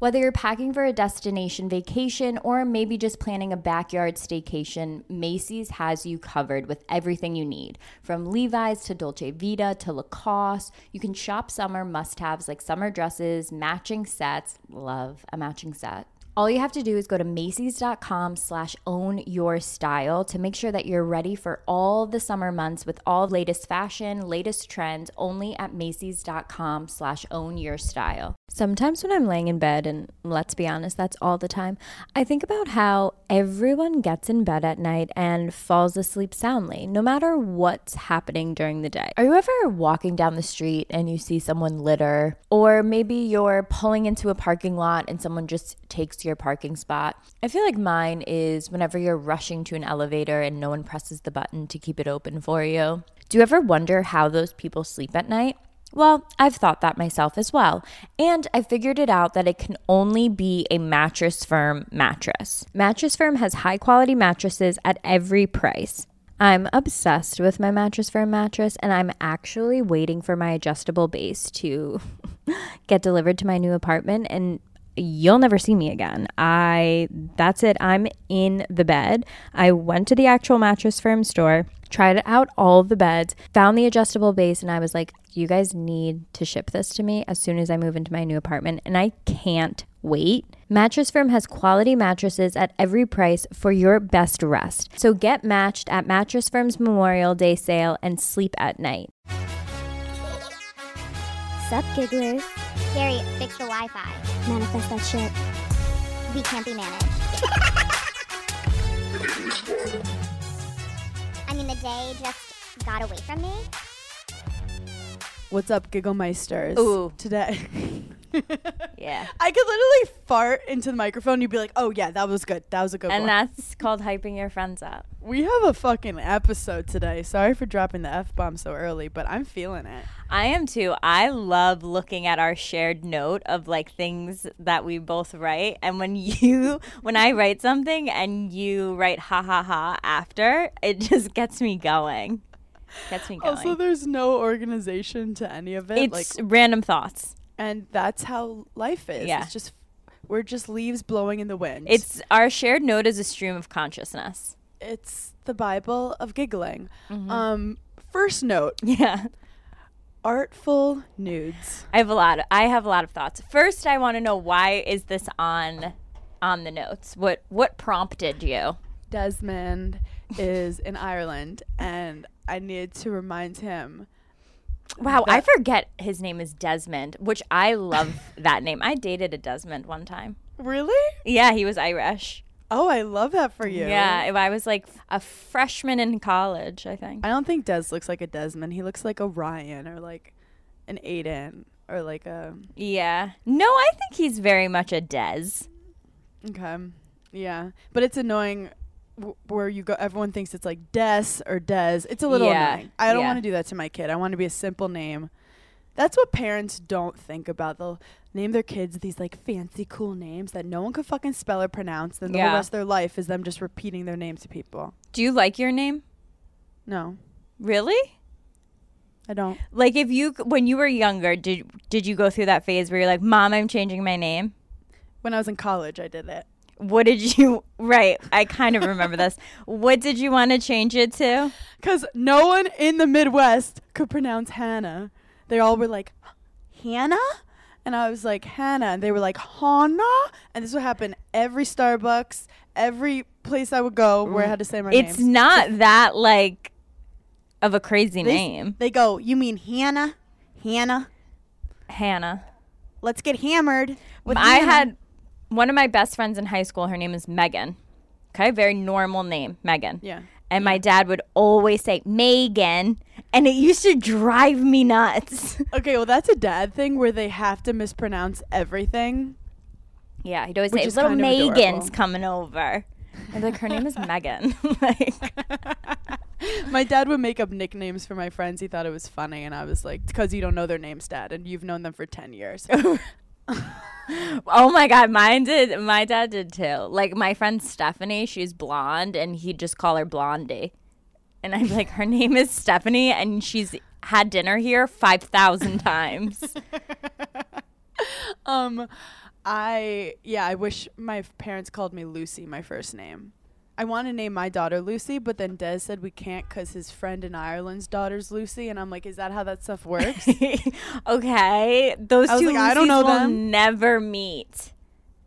Whether you're packing for a destination vacation or maybe just planning a backyard staycation, Macy's has you covered with everything you need. From Levi's to Dolce Vita to Lacoste, you can shop summer must haves like summer dresses, matching sets. Love a matching set all you have to do is go to Macy's.com slash own your style to make sure that you're ready for all the summer months with all latest fashion, latest trends, only at Macy's.com slash own your style. Sometimes when I'm laying in bed, and let's be honest, that's all the time, I think about how everyone gets in bed at night and falls asleep soundly, no matter what's happening during the day. Are you ever walking down the street and you see someone litter? Or maybe you're pulling into a parking lot and someone just takes your parking spot. I feel like mine is whenever you're rushing to an elevator and no one presses the button to keep it open for you. Do you ever wonder how those people sleep at night? Well, I've thought that myself as well. And I figured it out that it can only be a Mattress Firm mattress. Mattress Firm has high quality mattresses at every price. I'm obsessed with my Mattress Firm mattress, and I'm actually waiting for my adjustable base to get delivered to my new apartment. And you'll never see me again. I that's it. I'm in the bed. I went to the actual mattress firm store, tried out all the beds, found the adjustable base and I was like, you guys need to ship this to me as soon as I move into my new apartment and I can't wait. Mattress Firm has quality mattresses at every price for your best rest. So get matched at Mattress Firm's Memorial Day sale and sleep at night. Sup, gigglers? Gary, fix the Wi-Fi. Manifest that shit. We can't be managed. I mean, the day just got away from me. What's up, Gigglemeisters? Ooh. Today. Yeah. I could literally fart into the microphone. You'd be like, oh, yeah, that was good. That was a good one. And one. that's called hyping your friends up. we have a fucking episode today. Sorry for dropping the F bomb so early, but I'm feeling it. I am too. I love looking at our shared note of like things that we both write. And when you, when I write something and you write ha ha ha after, it just gets me going. Gets me going. Also, there's no organization to any of it. it's like, random thoughts. and that's how life is. Yeah. It's just, we're just leaves blowing in the wind. It's our shared note is a stream of consciousness. it's the Bible of giggling. Mm-hmm. Um, first note: Yeah. Artful nudes. I have a lot. Of, I have a lot of thoughts. First, I want to know why is this on on the notes? What what prompted you? Desmond is in Ireland, and I needed to remind him. Wow, I forget his name is Desmond, which I love that name. I dated a Desmond one time. Really? Yeah, he was Irish. Oh, I love that for you. Yeah, if I was like a freshman in college, I think. I don't think Des looks like a Desmond. He looks like a Ryan or like an Aiden or like a. Yeah. No, I think he's very much a Des. Okay. Yeah, but it's annoying. w- Where you go, everyone thinks it's like Des or Des. It's a little Yeah, annoying. I don't yeah. want to do that to my kid. I want to be a simple name. That's what parents don't think about. They'll name their kids these like fancy, cool names that no one could fucking spell or pronounce. Then the Yeah. whole rest of their life is them just repeating their names to people. Do you like your name? No, Really? I don't. Like if you when you were younger, did did you go through that phase where you're like, "Mom, I'm changing my name?" When I was in college, I did it. What did you Right, I kind of remember this. What did you want to change it to? Because no one in the Midwest could pronounce Hannah. They all were like, Hannah? And I was like, Hannah. And they were like, Hannah? And this would happen every Starbucks, every place I would go where I had to say my name. It's not that like of a crazy They, name. they go, You mean Hannah? Hannah? Hannah. Let's get hammered. With I Hannah." had one of my best friends in high school. Her name is Megan. Okay, very normal name, Megan. Yeah. And my dad would always say Megan, and it used to drive me nuts. Okay, well that's a dad thing where they have to mispronounce everything. yeah, he'd always Which say is little kind of Megan's adorable. coming over. I'd be like, her name is Megan. like, My dad would make up nicknames for my friends. He thought it was funny, and I was like, "Because you don't know their names, Dad, and you've known them for ten years." oh my god, mine did. My dad did too. Like my friend Stephanie, she's blonde, and he'd just call her Blondie. And I'm like, her name is Stephanie, and she's had dinner here five thousand times. um, I yeah, I wish my parents called me Lucy, my first name. I want to name my daughter Lucy, but then Des said we can't because his friend in Ireland's daughter's Lucy, and I'm like, is that how that stuff works? okay, those I two like, I don't know will them. never meet.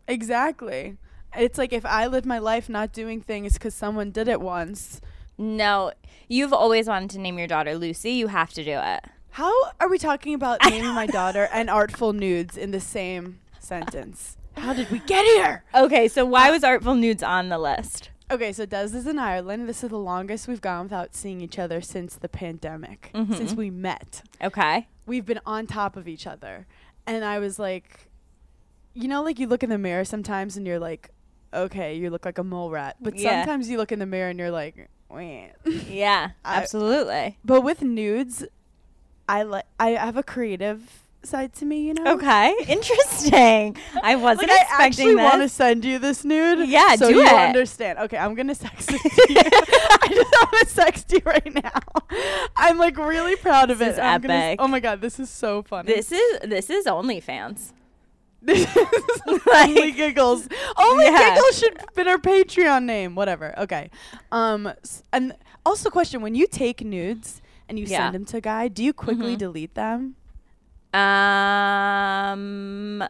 exactly. It's like if I live my life not doing things because someone did it once. No, you've always wanted to name your daughter Lucy. You have to do it. How are we talking about naming my daughter and artful nudes in the same sentence? How did we get here? Okay, so why was Artful Nudes on the list? Okay, so Des is in Ireland. This is the longest we've gone without seeing each other since the pandemic, mm-hmm. since we met. Okay. We've been on top of each other. And I was like, you know, like you look in the mirror sometimes and you're like, okay, you look like a mole rat. But Yeah. sometimes you look in the mirror and you're like, wait. Yeah, I- absolutely. but with nudes, I like I have a creative side to me, you know? Okay, interesting. I wasn't Like I actually want to send you this nude. Yeah, so do you it. understand. Okay, I'm gonna sext it to you. I just want to sext you right now. I'm like really proud of This it. is I'm gonna s- epic. oh my god, this is so funny. This is this is OnlyFans. This is only giggles. Only Yeah. giggles should have been our Patreon name. Whatever. Okay. Um. And also, question: When you take nudes and you Yeah. send them to a guy, do you quickly Mhm. delete them? Um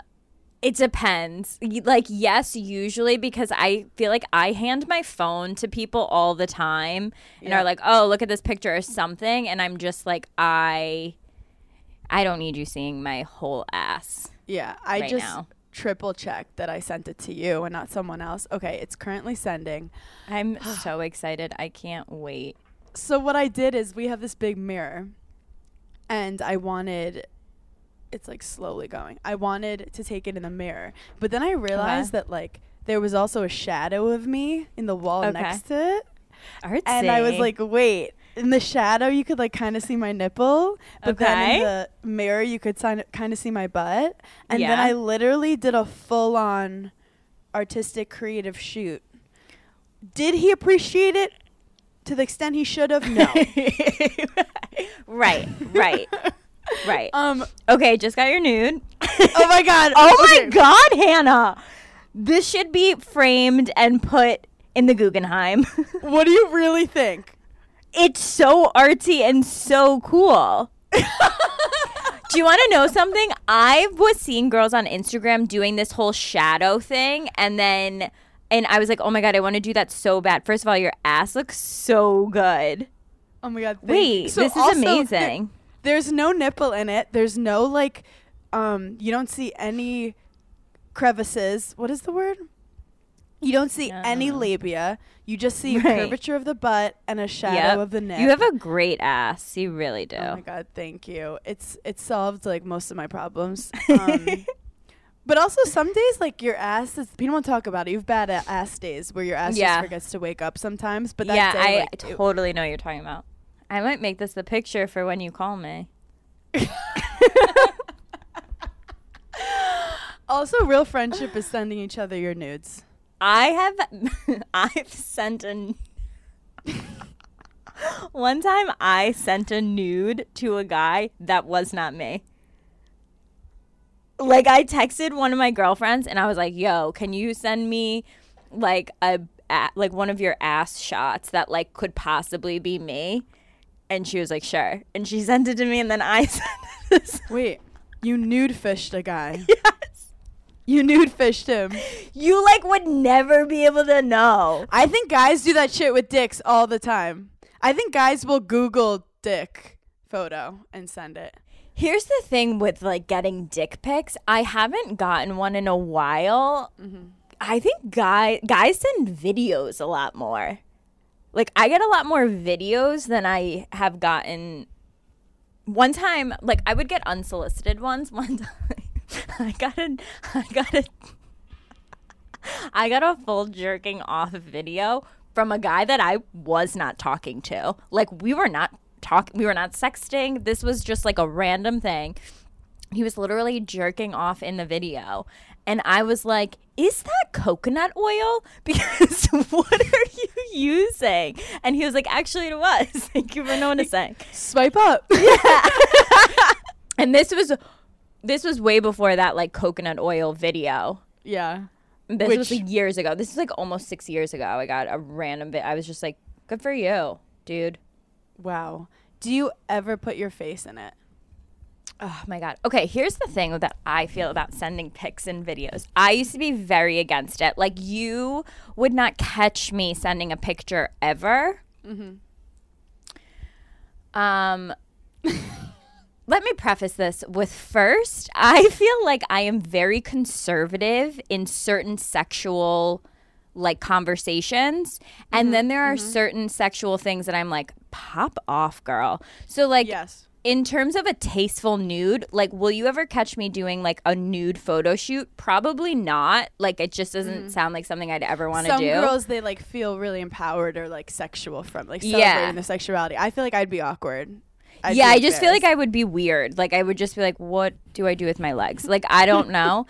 it depends. Like yes, usually because I feel like I hand my phone to people all the time and Yeah. are like, "Oh, look at this picture or something." And I'm just like, "I I don't need you seeing my whole ass." Yeah, I right just now. triple checked that I sent it to you and not someone else. Okay, it's currently sending. I'm so excited. I can't wait. So what I did is we have this big mirror, and I wanted. It's like slowly going. I wanted to take it in the mirror, but then I realized uh-huh. that like there was also a shadow of me in the wall Okay. next to it, Artsy. and I was like, wait. In the shadow, you could like kind of see my nipple, but then in the mirror, you could kind of see my butt. And then I literally did a full-on artistic, creative shoot. Did he appreciate it to the extent he should have? No. right, right, right. um. Okay, just got your nude. Oh my god. Oh my god, Hannah. This should be framed and put in the Guggenheim. What do you really think? it's so artsy and so cool. Do you want to know something? I was seeing girls on Instagram doing this whole shadow thing and then and I was like, "Oh my god, I want to do that so bad." First of all, your ass looks so good. Oh my god. thank Wait. So this is also, amazing. There's no nipple in it. There's no like, um. You don't see any crevices. What is the word? You don't see any labia. You just see Right. curvature of the butt and a shadow Yep. of the neck. You have a great ass. You really do. Oh my god, thank you. It's it solved like most of my problems. Um, but also some days like your ass is people don't talk about it. You have bad ass days where your ass Yeah. just forgets to wake up sometimes. But yeah, day, I like, it- totally know what you're talking about. I might make this the picture for when you call me. also real friendship is sending each other your nudes. I have I've sent a One time I sent a nude to a guy that was not me. Like I texted one of my girlfriends and I was like, "Yo, can you send me like a, a like one of your ass shots that like could possibly be me?" And she was like, "Sure." And she sent it to me and then I sent it. Wait, you nude fished a guy. yes. You nude fished him. You like would never be able to know. I think guys do that shit with dicks all the time. I think guys will Google dick photo and send it. Here's the thing with like getting dick pics. I haven't gotten one in a while. Mm-hmm. I think guy guys send videos a lot more. Like I get a lot more videos than I have gotten. One time, like I would get unsolicited ones. One time, I got a, I got a, I got a full jerking off video from a guy that I was not talking to. Like we were not talking, we were not sexting. This was just like a random thing. He was literally jerking off in the video. And I was like, is that coconut oil? Because what are you using? And he was like, actually, it was. Thank you for noticing. Swipe up. Yeah. And this was this was way before that like coconut oil video. yeah. This was like years ago. This is like almost six years ago. I got a random bit. I was just like, good for you, dude. Wow. Do you ever put your face in it? Oh my god. Okay, here's the thing that I feel about sending pics and videos. I used to be very against it. Like you would not catch me sending a picture ever. Mm-hmm. Um let me preface this with first, I feel like I am very conservative in certain sexual like conversations and mm-hmm. then there are mm-hmm. certain sexual things that I'm like pop off girl. So like Yes. In terms of a tasteful nude, like, will you ever catch me doing like a nude photo shoot? Probably not. Like, it just doesn't mm. sound like something I'd ever want to do. Some girls they like feel really empowered or like sexual from like Yeah. celebrating their sexuality. I feel like I'd be awkward. I'd yeah, be I just feel like. I would be weird. Like, I would just be like, what do I do with my legs? Like, I don't know.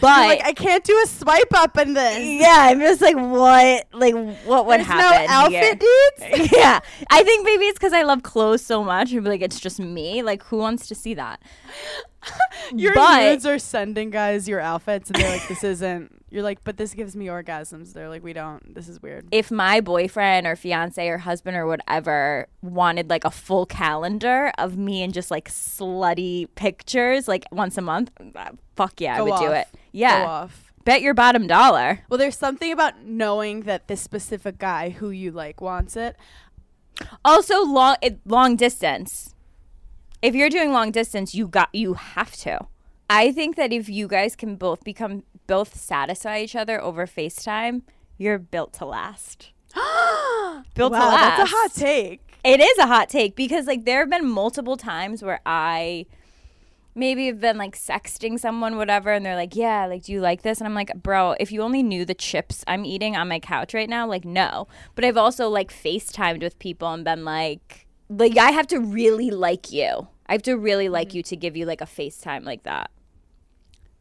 But like I can't do a swipe up in this. yeah, I'm just like, what? Like, what would There's happen? no here? outfit dudes. yeah, I think maybe it's because I love clothes so much. and be like, it's just me. Like, who wants to see that? Your But- nudes are sending guys your outfits, and they're like, "This isn't." You're like, "But this gives me orgasms." They're like, "We don't. This is weird." if my boyfriend or fiance or husband or whatever wanted like a full calendar of me and just like slutty pictures like once a month, uh, fuck yeah, I Go would do it. Yeah. Off. Bet your bottom dollar. Well, there's something about knowing that this specific guy who you like wants it. Also long it, long distance. If you're doing long distance, you got you have to. I think that if you guys can both become both satisfy each other over FaceTime, you're built to last. built to last. that's a hot take. It is a hot take because like there have been multiple times where I maybe have been like sexting someone whatever and they're like, "Yeah, like do you like this?" and I'm like, "Bro, if you only knew the chips I'm eating on my couch right now, like no." But I've also like FaceTimed with people and been like like I have to really like you. I have to really like mm-hmm. you to give you like a FaceTime like that.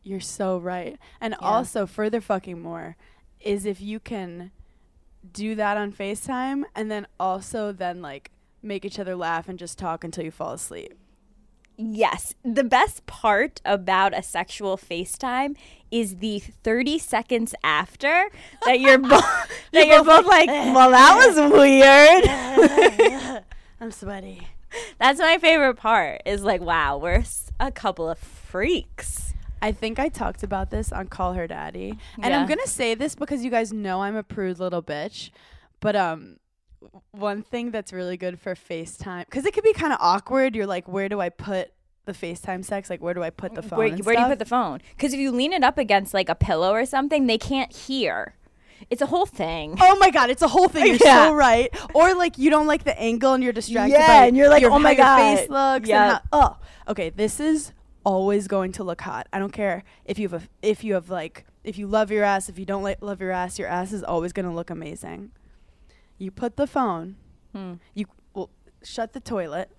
You're so right. And also, further fucking more is if you can do that on FaceTime and then also then like make each other laugh and just talk until you fall asleep. Yes. The best part about a sexual FaceTime is the 30 seconds after that you're both that you're both like, "Well, that was weird." I'm sweaty. That's my favorite part. Is like, "Wow, we're a couple of freaks." I think I talked about this on Call Her Daddy. And I'm going to say this because you guys know I'm a prude little bitch. But um one thing that's really good for FaceTime cuz it could be kind of awkward. You're like, "Where do I put the FaceTime sex? Like where do I put the phone?" Where, where do you put the phone? Because if you lean it up against like a pillow or something, they can't hear. It's a whole thing. Oh my god, it's a whole thing. You're Yeah. so right. Or like you don't like the angle and you're distracted Yeah, by and you're like, your, "Oh my how your God." face looks. Yeah. How, oh, okay. This is always going to look hot. I don't care if you have a, if you have like if you love your ass. If you don't like love your ass, your ass is always going to look amazing. You put the phone. Hmm. You well, shut the toilet.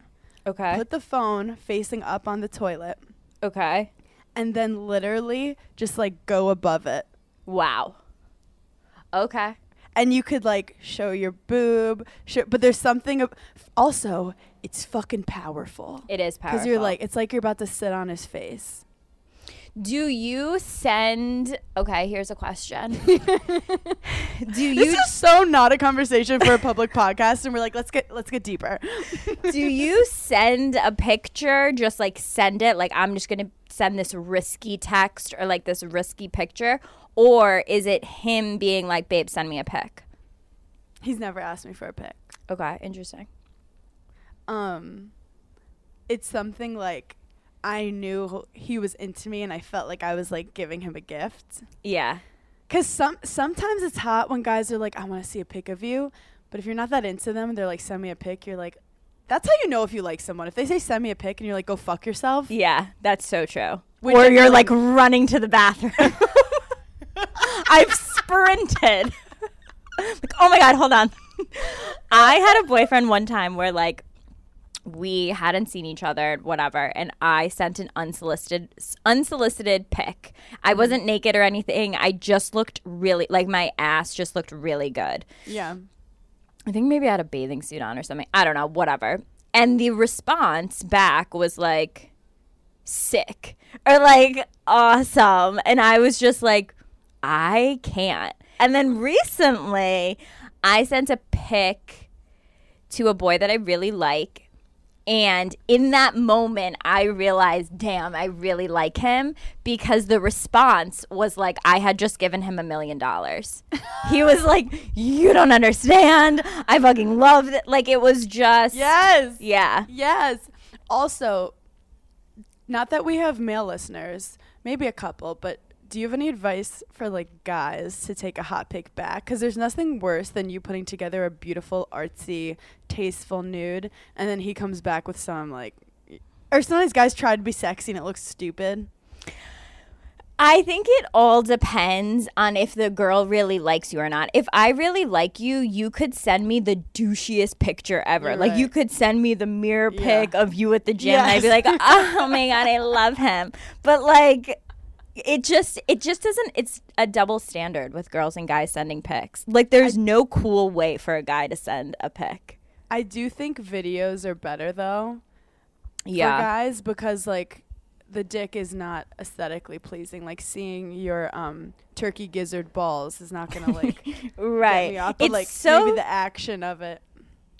Okay. Put the phone facing up on the toilet, Okay. and then literally just like go above it. Wow. Okay. and you could like show your boob, show, but there's something. Ab- also, it's fucking powerful It is powerful. because you're like it's like you're about to sit on his face. Do you send? Okay, here's a question. Do you This is so not a conversation for a public podcast, and we're like, let's get let's get deeper. do you send a picture? Just like send it. Like I'm just gonna send this risky text or like this risky picture, or is it him being like, "Babe, send me a pic"? He's never asked me for a pic. Okay, interesting. Um, it's something like I knew he was into me, and I felt like I was like giving him a gift. Yeah. Cause some sometimes it's hot when guys are like, I want to see a pic of you, But if you're not that into them, they're like, send me a pic. You're like, that's how you know if you like someone. If they say send me a pic, and you're like, go fuck yourself. Yeah, that's so true. Or you're like like- running to the bathroom. I've sprinted. like, oh my god, hold on. I had a boyfriend one time where like we hadn't seen each other, whatever, and I sent an unsolicited unsolicited pic. I mm-hmm. wasn't naked or anything. I just looked really like my ass just looked really good. Yeah. I think maybe I had a bathing suit on or something. I don't know, whatever. And the response back was like sick or like awesome. And I was just like, I can't. And then recently, I sent a pic to a boy that I really like. And in that moment, I realized, damn, I really like him because the response was like, I had just given him a million dollars. He was like, You don't understand. I fucking love it. Like, it was just. Yes. Yeah. Yes. Also, not that we have male listeners, maybe a couple, but do you have any advice for like guys to take a hot pic back? Because there's nothing worse than you putting together a beautiful, artsy, tasteful nude, and then he comes back with some like, or sometimes guys try to be sexy and it looks stupid. I think it all depends on if the girl really likes you or not. If I really like you, you could send me the douchiest picture ever. You're Like you could send me the mirror Yeah. pic of you at the gym and I'd be like, "Oh my god, I love him." But like it just it just doesn't it's a double standard with girls and guys sending pics. Like there's no cool way for a guy to send a pic. I do think videos are better though Yeah. for guys because like the dick is not aesthetically pleasing. Like seeing your um turkey gizzard balls is not gonna like right. off. It's like so maybe the action of it.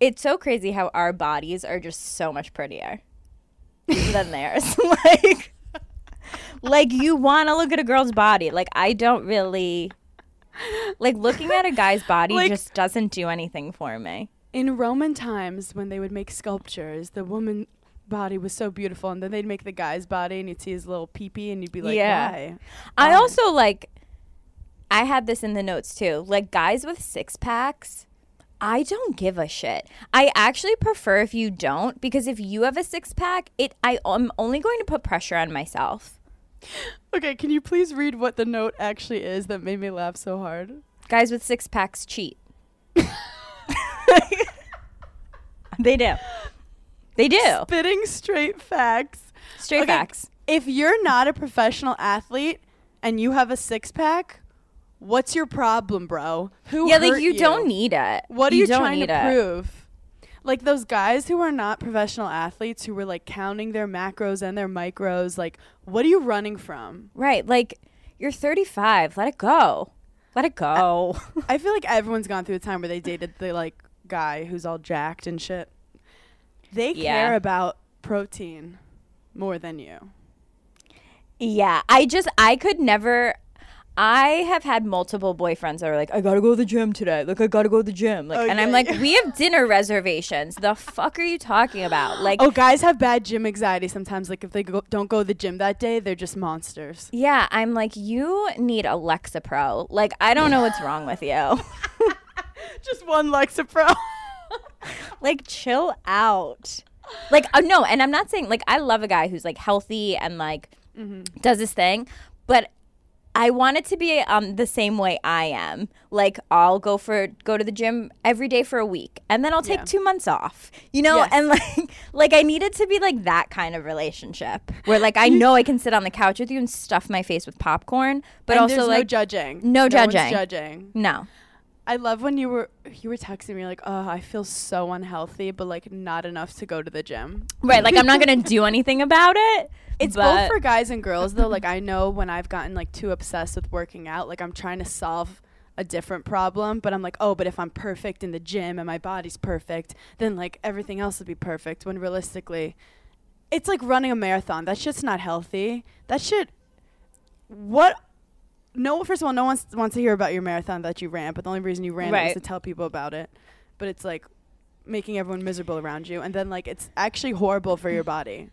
it's so crazy how our bodies are just so much prettier than theirs. like, like you want to look at a girl's body. Like I don't really like looking at a guy's body Like- just doesn't do anything for me. In Roman times, when they would make sculptures, the woman body was so beautiful, and then they'd make the guy's body, and you'd see his little peepee, and you'd be like, Yeah. "Why?" I Um, also like I had this in the notes too. Like guys with six packs, I don't give a shit. I actually prefer if you don't because if you have a six pack, it I am only going to put pressure on myself. Okay, can you please read what the note actually is that made me laugh so hard? Guys with six packs cheat. they do. They do. Spitting straight facts. Straight Okay, facts. If you're not a professional athlete and you have a six pack, what's your problem, bro? Who Yeah, like hurt you, don't need it. What are you, don't trying to prove? Like those guys who are not professional athletes who were like counting their macros and their micros, like what are you running from? Right. Like you're 35. Let it go. Let it go. I feel like everyone's gone through a time where they dated the like guy who's all jacked and shit. They Yeah. care about protein more than you. Yeah, I just I could never. I have had multiple boyfriends that are like, I gotta go to the gym today. Like, I gotta go to the gym. Like, Oh, and I'm like, we have dinner reservations. The fuck are you talking about? Like, Oh, guys have bad gym anxiety sometimes. Like if they go, don't go to the gym that day, they're just monsters. yeah, I'm like, you need a Lexapro. Like, I don't know what's wrong with you. Just one Lexapro. like, chill out. Like, uh, no, and I'm not saying like I love a guy who's like healthy and like does his thing, but I want it to be um the same way I am. Like I'll go for go to the gym every day for a week and then I'll take Yeah. 2 months off. You know, Yes. and like like I need it to be like that kind of relationship where like I know I can sit on the couch with you and stuff my face with popcorn, but And also there's like no judging. no one's judging. judging. no. I love when you were you were texting me like, "Oh, I feel so unhealthy, but like not enough to go to the gym." Right, like I'm not going to do anything about it. It's both for guys and girls though. Like I know when I've gotten like too obsessed with working out, like I'm trying to solve a different problem, but I'm like, "Oh, but if I'm perfect in the gym and my body's perfect, then like everything else would be perfect." When realistically, it's like running a marathon. That shit's not healthy. That shit what no first of all no one wants to hear about your marathon that you ran but the only reason you ran was to tell people about it but it's like making everyone miserable around you and then like it's actually horrible for your body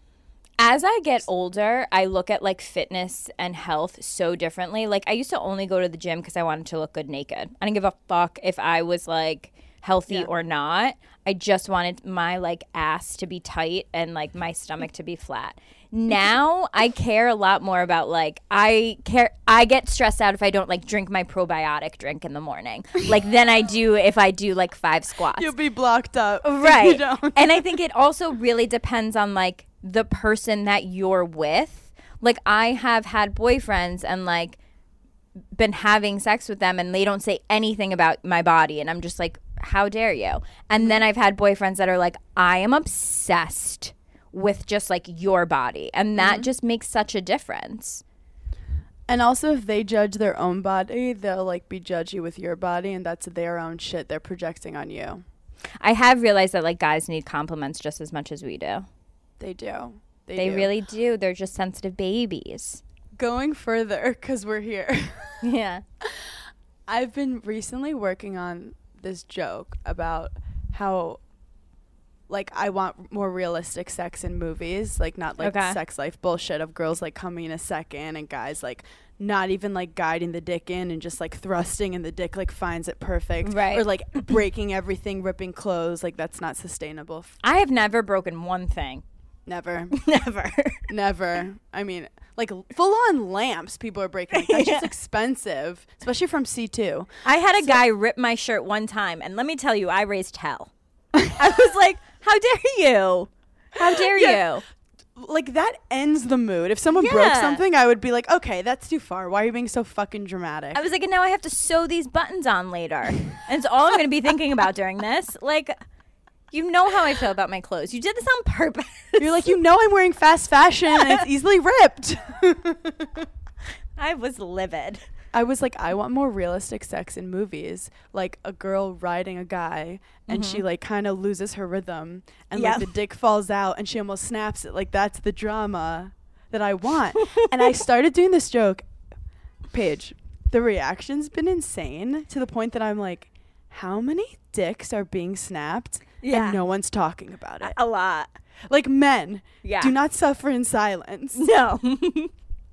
as I get older, I look at like fitness and health so differently. Like I used to only go to the gym because I wanted to look good naked. I didn't give a fuck if I was like healthy Yeah. or not. I just wanted my like ass to be tight and like my stomach to be flat. Now I care a lot more about like I care I get stressed out if I don't like drink my probiotic drink in the morning. Like then I do if I do like five squats. You'll be blocked up. right. and I think it also really depends on like the person that you're with. Like I have had boyfriends and like been having sex with them and they don't say anything about my body and I'm just like how dare you? And mm-hmm. then I've had boyfriends that are like I am obsessed with just like your body and that mm-hmm. just makes such a difference. And also, if they judge their own body, they'll like be judgy with your body, and that's their own shit they're projecting on you. I have realized that like guys need compliments just as much as we do. They do. They, They do. really do. They're just sensitive babies. Going further, because we're here. Yeah. I've been recently working on this joke about how like I want more realistic sex in movies, like not like Okay. sex life bullshit of girls like coming in a second and guys like not even like guiding the dick in and just like thrusting and the dick like finds it perfect. Right. Or like breaking everything, ripping clothes, like that's not sustainable. i have never broken one thing. Never. Never. Never. I mean, like full on lamps people are breaking. Like, that's just expensive, especially from CB2. I had a guy rip my shirt one time, and let me tell you, I raised hell. I was like, "How dare you? How dare Yeah. you?" like that ends the mood. If someone broke Yeah. something, I would be like, okay, that's too far. Why are you being so fucking dramatic? I was like, and now I have to sew these buttons on later, and it's all I'm going to be thinking about during this. Like, you know how I feel about my clothes. You did this on purpose. You're like, you know, I'm wearing fast fashion and it's easily ripped. I was livid. I was like, I want more realistic sex in movies, like a girl riding a guy and she mm-hmm. like kind of loses her rhythm and Yep. like the dick falls out and she almost snaps it. Like that's the drama that I want. and I started doing this joke. Paige, the reaction's been insane to the point that I'm like, how many dicks are being snapped Yeah. and no one's talking about it? A lot. Like men, Yeah. do not suffer in silence. No.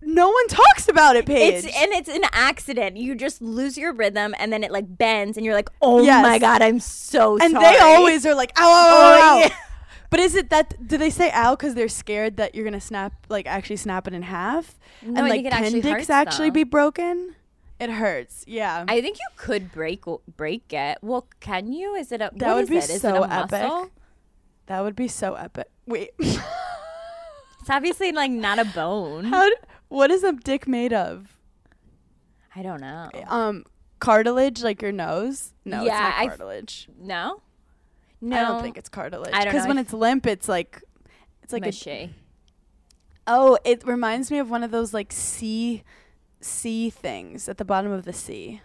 No one talks about it, Paige. It's and it's an accident. You just lose your rhythm, and then it like bends, and you're like, "Oh Yes. my god, I'm so and sorry." they always are like, ow, ow, ow, Oh, yeah. But is it that? Do they say ow because they're scared that you're gonna snap, like actually snap it in half? No, and like, can actually actually be broken? It hurts. Yeah. I think you could break break it. Well, can you? Is it a That would be it? So epic. muscle? that would be so epic. Wait, It's obviously like not a bone. how? d- what is a dick made of? I don't know. Um, cartilage, like your nose? No, Yeah, it's not cartilage. No, no, I don't think it's cartilage. I don't Because when it's limp, it's like, it's like a mushy. Oh, it reminds me of one of those like sea sea things at the bottom of the sea.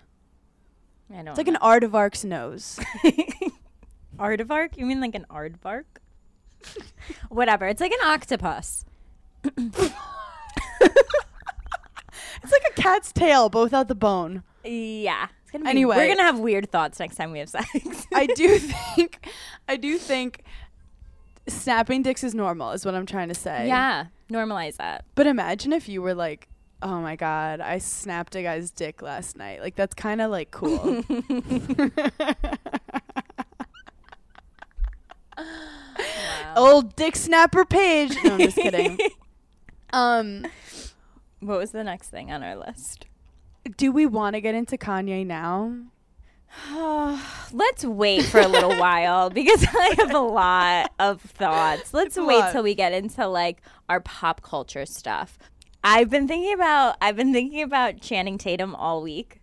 I don't. It's like an aardvark's nose. aardvark. You mean like an aardvark? Whatever. It's like an octopus. it's like a cat's tail, both out the bone. Yeah. It's gonna be, Anyway. we're gonna have weird thoughts next time we have sex. I do think I do think snapping dicks is normal is what I'm trying to say. yeah. Normalize that. But imagine if you were like, "Oh my god, I snapped a guy's dick last night." Like that's kind of like cool. Old dick snapper Paige. No, I'm just kidding. Um What was the next thing on our list? Do we want to get into Kanye now? Let's wait for a little while because I have a lot of thoughts. Let's wait lot. till we get into like our pop culture stuff. I've been thinking about I've been thinking about Channing Tatum all week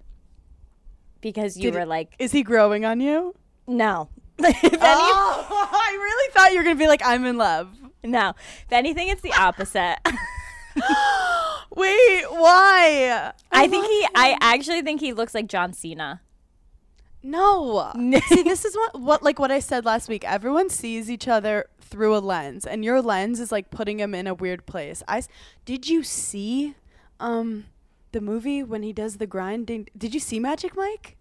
because you Did- were like, Is he growing on you? no. if any- Oh, I really thought you were going to be like, I'm in love. no. If anything, it's the opposite. Wait, why? I think he. I actually think he looks like John Cena. No. See, this is what, what, like what I said last week. Everyone sees each other through a lens, and your lens is like putting him in a weird place. I did you see, um, the movie when he does the grinding? Did you see Magic Mike?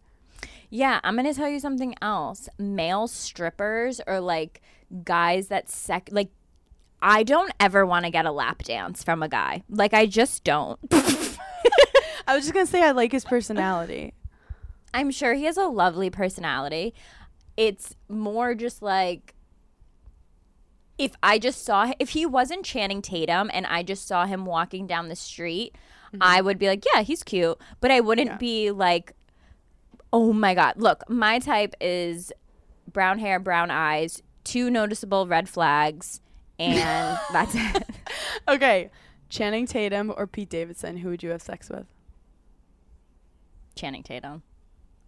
Yeah, I'm gonna tell you something else. Male strippers are like guys that sec like I don't ever want to get a lap dance from a guy. Like I just don't. I was just gonna say I like his personality. I'm sure he has a lovely personality. it's more just like if I just saw if he wasn't Channing Tatum and I just saw him walking down the street, mm-hmm. I would be like, yeah, he's cute, but I wouldn't Yeah. be like, oh my god. Look, my type is brown hair, brown eyes, two noticeable red flags, and that's it. Okay, Channing Tatum or Pete Davidson, who would you have sex with? Channing Tatum.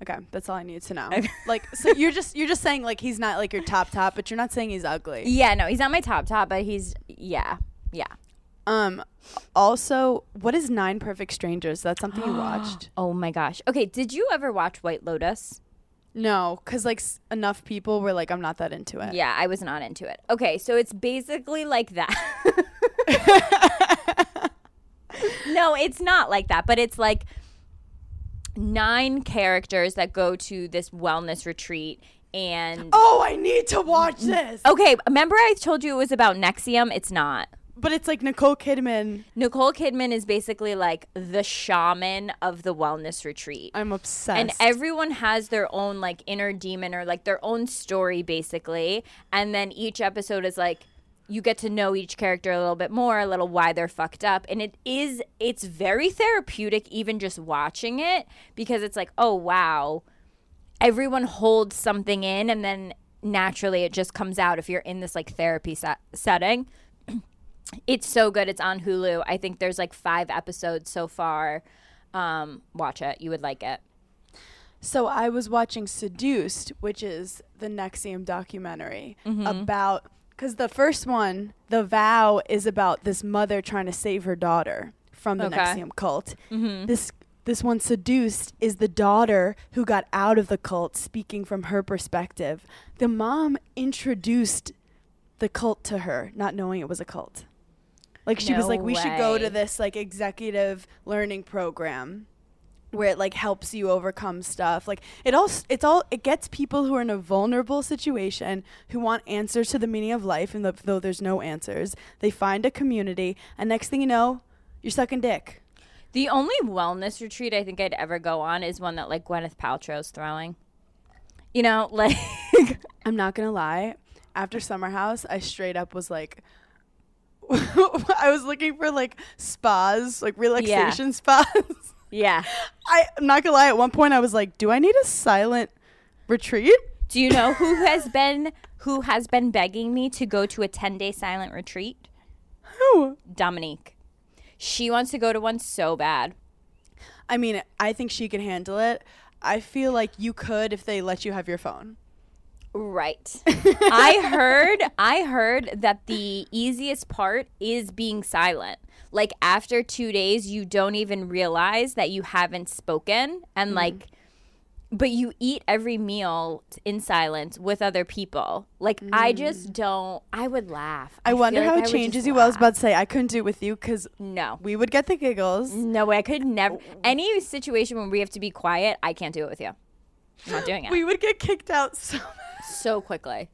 Okay, that's all I need to know. Like, so you're just you're just saying like he's not like your top top, but you're not saying he's ugly. Yeah, no, he's not my top top, but he's yeah, yeah. Um, also, what is Nine Perfect Strangers? That's something you watched? Oh my gosh. Okay, did you ever watch White Lotus? No, because like s- enough people were like, I'm not that into it. Yeah, I was not into it. Okay, so it's basically like that. no, it's not like that, but it's like nine characters that go to this wellness retreat and Oh, I need to watch this. Okay, remember I told you it was about NXIVM? It's not. But it's like Nicole Kidman. Nicole Kidman is basically like the shaman of the wellness retreat. I'm obsessed. and everyone has their own like inner demon or like their own story basically and then each episode is like you get to know each character a little bit more a little why they're fucked up and it is it's very therapeutic even just watching it because it's like oh wow everyone holds something in and then naturally it just comes out if you're in this like therapy set- setting it's so good it's on hulu i think there's like five episodes so far um watch it you would like it So I was watching Seduced, which is the NXIVM documentary about because the first one, The Vow, is about this mother trying to save her daughter from the Okay. NXIVM cult. This this one, Seduced, is the daughter who got out of the cult, speaking from her perspective. The mom introduced the cult to her, not knowing it was a cult. Like she was like, we should go to this like executive learning program where it like helps you overcome stuff. Like it all it's all it gets people who are in a vulnerable situation who want answers to the meaning of life and though there's no answers, they find a community and next thing you know, you're sucking dick. The only wellness retreat I think I'd ever go on is one that like Gwyneth Paltrow's throwing. You know, like I'm not going to lie, after Summer House, I straight up was like I was looking for like spas, like relaxation spas. yeah. I, I'm not gonna lie. At one point, I was like, "Do I need a silent retreat?" Do you know who has been who has been begging me to go to a 10-day silent retreat? Who? Dominique. She wants to go to one so bad. I mean, I think she can handle it. I feel like you could if they let you have your phone. Right. I heard I heard that the easiest part is being silent. Like after 2 days you don't even realize that you haven't spoken and mm-hmm. like but you eat every meal in silence with other people. Like I just mm. don't I would laugh. I, feel wonder like how I it changes you. Well, I was about to say I couldn't do it with you because No. we would get the giggles. No way. I could never oh. any situation where we have to be quiet, I can't do it with you. I'm not doing it. We would get kicked out so. So quickly.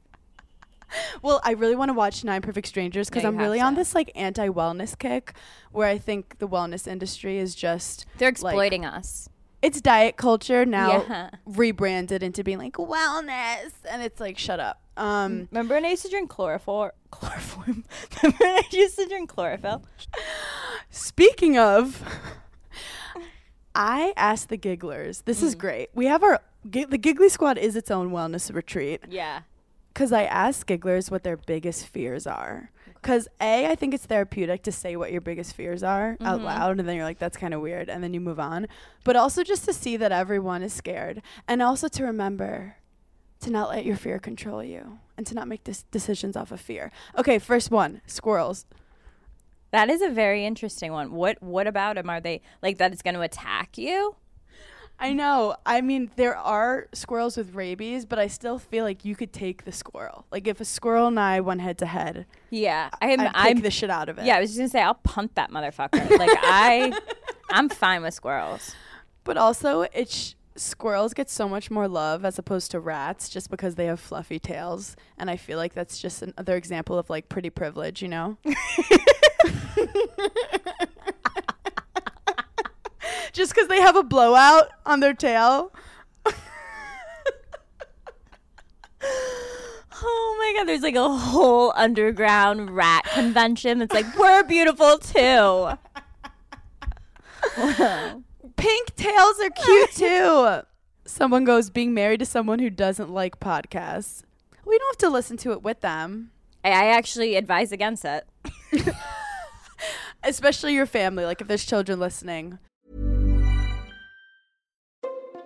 Well, I really want to watch Nine Perfect Strangers because No, you I'm really have on this like anti-wellness kick, where I think the wellness industry is just They're like, exploiting us. it's diet culture now Yeah. rebranded into being like wellness, and it's like shut up. Um, Remember when I used to drink chloroform? Chloroform. Remember when I used to drink chlorophyll? Speaking of, I asked the gigglers. This Mm. is great. We have our gi- the Giggly Squad is its own wellness retreat Yeah. because I asked gigglers what their biggest fears are. Because a, I think it's therapeutic to say what your biggest fears are out Mm-hmm. loud, and then you're like, "That's kind of weird," and then you move on. But also just to see that everyone is scared, and also to remember to not let your fear control you, and to not make dis- decisions off of fear. Okay, first one: squirrels. That is a very interesting one. What what about them? Are they like that it's going to attack you? I know. I mean, there are squirrels with rabies, but I still feel like you could take the squirrel. Like if a squirrel and I went head to head, Yeah. I'm I'd I'm the shit out of it. Yeah, I was just going to say I'll punt that motherfucker. like I I'm fine with squirrels. But also, it's squirrels get so much more love as opposed to rats, just because they have fluffy tails, and I feel like that's just another example of like pretty privilege, you know. just because they have a blowout on their tail. Oh my god, there's like a whole underground rat convention that's like we're beautiful too. Pink tails are cute too. Someone goes being married to someone who doesn't like podcasts. We don't have to listen to it with them, I I actually advise against it. especially your family. Like if there's children listening.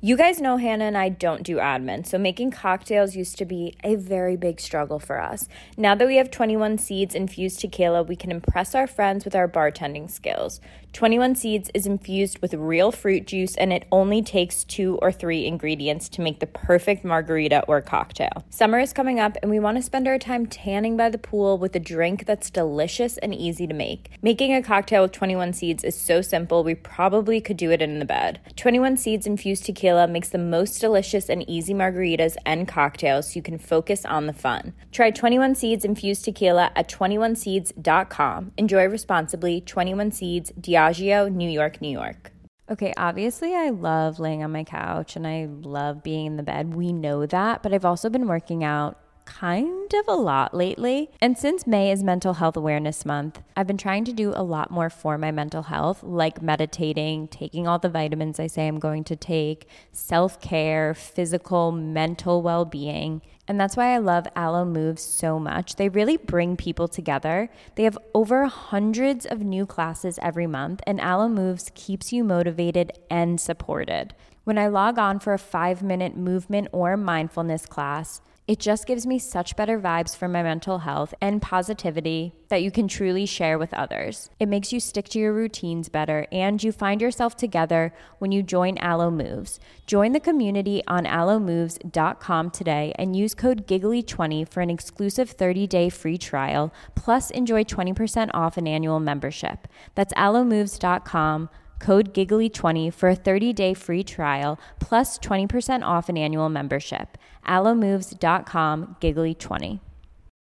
You guys know Hannah and I don't do admin, so making cocktails used to be a very big struggle for us. Now that we have 21 Seeds infused tequila, we can impress our friends with our bartending skills. 21 Seeds is infused with real fruit juice and it only takes two or three ingredients to make the perfect margarita or cocktail. Summer is coming up and we want to spend our time tanning by the pool with a drink that's delicious and easy to make. Making a cocktail with 21 Seeds is so simple, we probably could do it in the bed. 21 Seeds infused tequila makes the most delicious and easy margaritas and cocktails so you can focus on the fun. Try 21 Seeds infused tequila at 21seeds.com. Enjoy responsibly. 21 Seeds, New York, New York. Okay, obviously, I love laying on my couch and I love being in the bed. We know that, but I've also been working out kind of a lot lately. And since May is Mental Health Awareness Month, I've been trying to do a lot more for my mental health, like meditating, taking all the vitamins I say I'm going to take, self care, physical, mental well being. And that's why I love Alo Moves so much. They really bring people together. They have over hundreds of new classes every month, and Alo Moves keeps you motivated and supported. When I log on for a five minute movement or mindfulness class, it just gives me such better vibes for my mental health and positivity that you can truly share with others. It makes you stick to your routines better and you find yourself together when you join Alo Moves. Join the community on alomoves.com today and use code GIGGLY20 for an exclusive 30-day free trial plus enjoy 20% off an annual membership. That's alomoves.com code giggly20 for a 30-day free trial plus 20% off an annual membership alomoves.com giggly20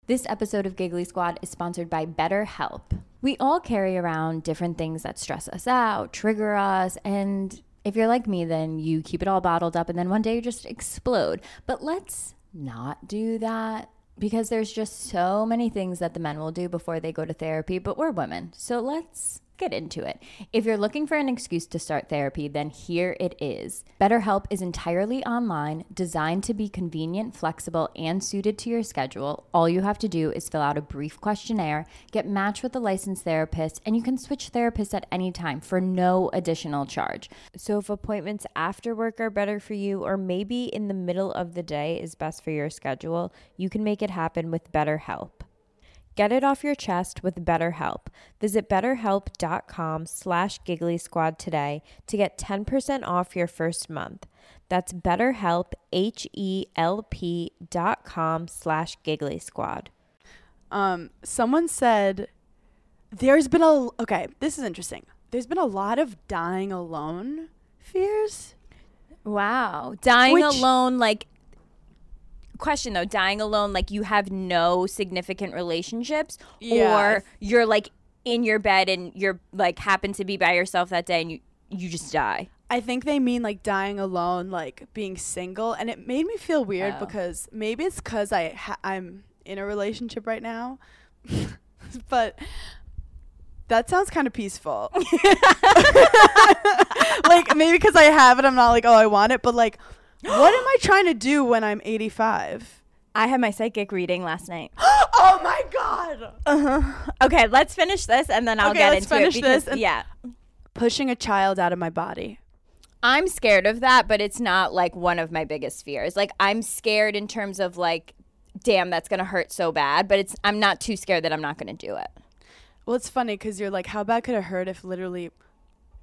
this episode of giggly squad is sponsored by betterhelp. We all carry around different things that stress us out trigger us and if you're like me then you keep it all bottled up and then one day you just explode. But let's not do that because there's just so many things that the men will do before they go to therapy but we're women. So let's get into it. If you're looking for an excuse to start therapy, then here it is. BetterHelp is entirely online, designed to be convenient, flexible, and suited to your schedule. All you have to do is fill out a brief questionnaire, get matched with a licensed therapist, and you can switch therapists at any time for no additional charge. So if appointments after work are better for you, or maybe in the middle of the day is best for your schedule, you can make it happen with BetterHelp. Get it off your chest with BetterHelp. Visit betterhelp.com slash giggly squad today to get 10% off your first month. That's betterhelp, H-E-L-P dot com slash giggly squad. Um, someone said there's been a okay. This is interesting. There's been a lot of dying alone fears. Wow. Dying Which- alone, like, question though, dying alone, like you have no significant relationships, Yeah. or you're like in your bed and you're like happen to be by yourself that day and you, you just die. I think they mean like dying alone, like being single, and it made me feel weird Oh. because maybe it's because I ha- I'm in a relationship right now, but that sounds kind of peaceful. like maybe because I have it, I'm not like oh I want it, but like what am I trying to do when I'm 85? I had my psychic reading last night. oh my god! Uh-huh. Okay, let's finish this and then I'll Okay, get let's into finish it. because- this yeah. Pushing a child out of my body. I'm scared of that, but it's not like one of my biggest fears. Like I'm scared in terms of like, damn, that's gonna hurt so bad. But it's I'm not too scared that I'm not gonna do it. Well, it's funny because you're like, how bad could it hurt if literally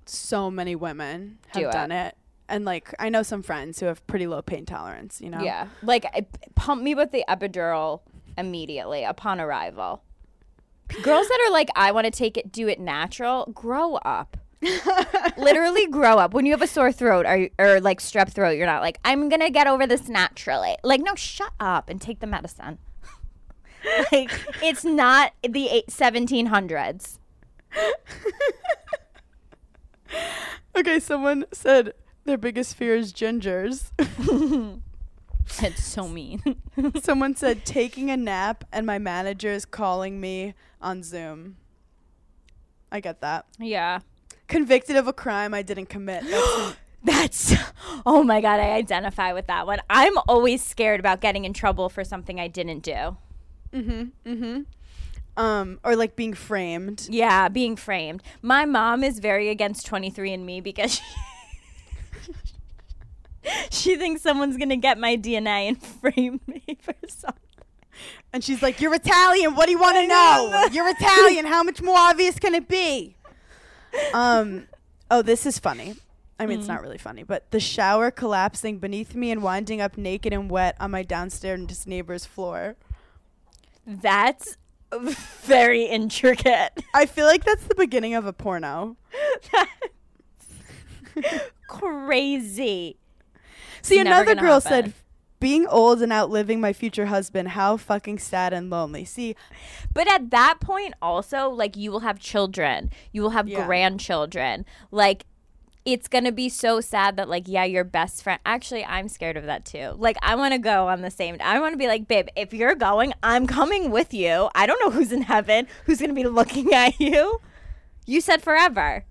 so many women have Do it. done it? And like I know some friends who have pretty low pain tolerance, you know. Yeah. Like I- pump me with the epidural immediately upon arrival. Girls that are like, I want to take it, do it natural, grow up. Literally grow up. When you have a sore throat or, or like strep throat, you're not like, I'm going to get over this naturally. Like, no, shut up and take the medicine. like, it's not the eight, 1700s. Okay, someone said their biggest fear is gingers. It's so mean. someone said taking a nap and my manager is calling me on Zoom. I get that. yeah. Convicted of a crime I didn't commit. That's That's oh my god, I identify with that one. I'm always scared about getting in trouble for something I didn't do. Mhm. Mhm. Um or like being framed. Yeah, being framed. My mom is very against 23andMe because she, she thinks someone's going to get my DNA and frame me for something. And she's like, "You're Italian. What do you want to know? You're Italian. How much more obvious can it be?" Um, oh, this is funny. I mean, it's not really funny, but the shower collapsing beneath me and winding up naked and wet on my downstairs neighbor's floor. That's very intricate. I feel like that's the beginning of a porno. Crazy. See, It's another girl happen. said, "Being old and outliving my future husband. How fucking sad and lonely." See, But at that point, also, like, you will have children, you will have Yeah. grandchildren. Like, it's to be so sad that, like, yeah, your best friend. Actually, I'm scared of that too. Like, I want to go on the same. I want to be like, babe, if you're going, I'm coming with you. I don't know who's in heaven, who's to be looking at you. You said forever.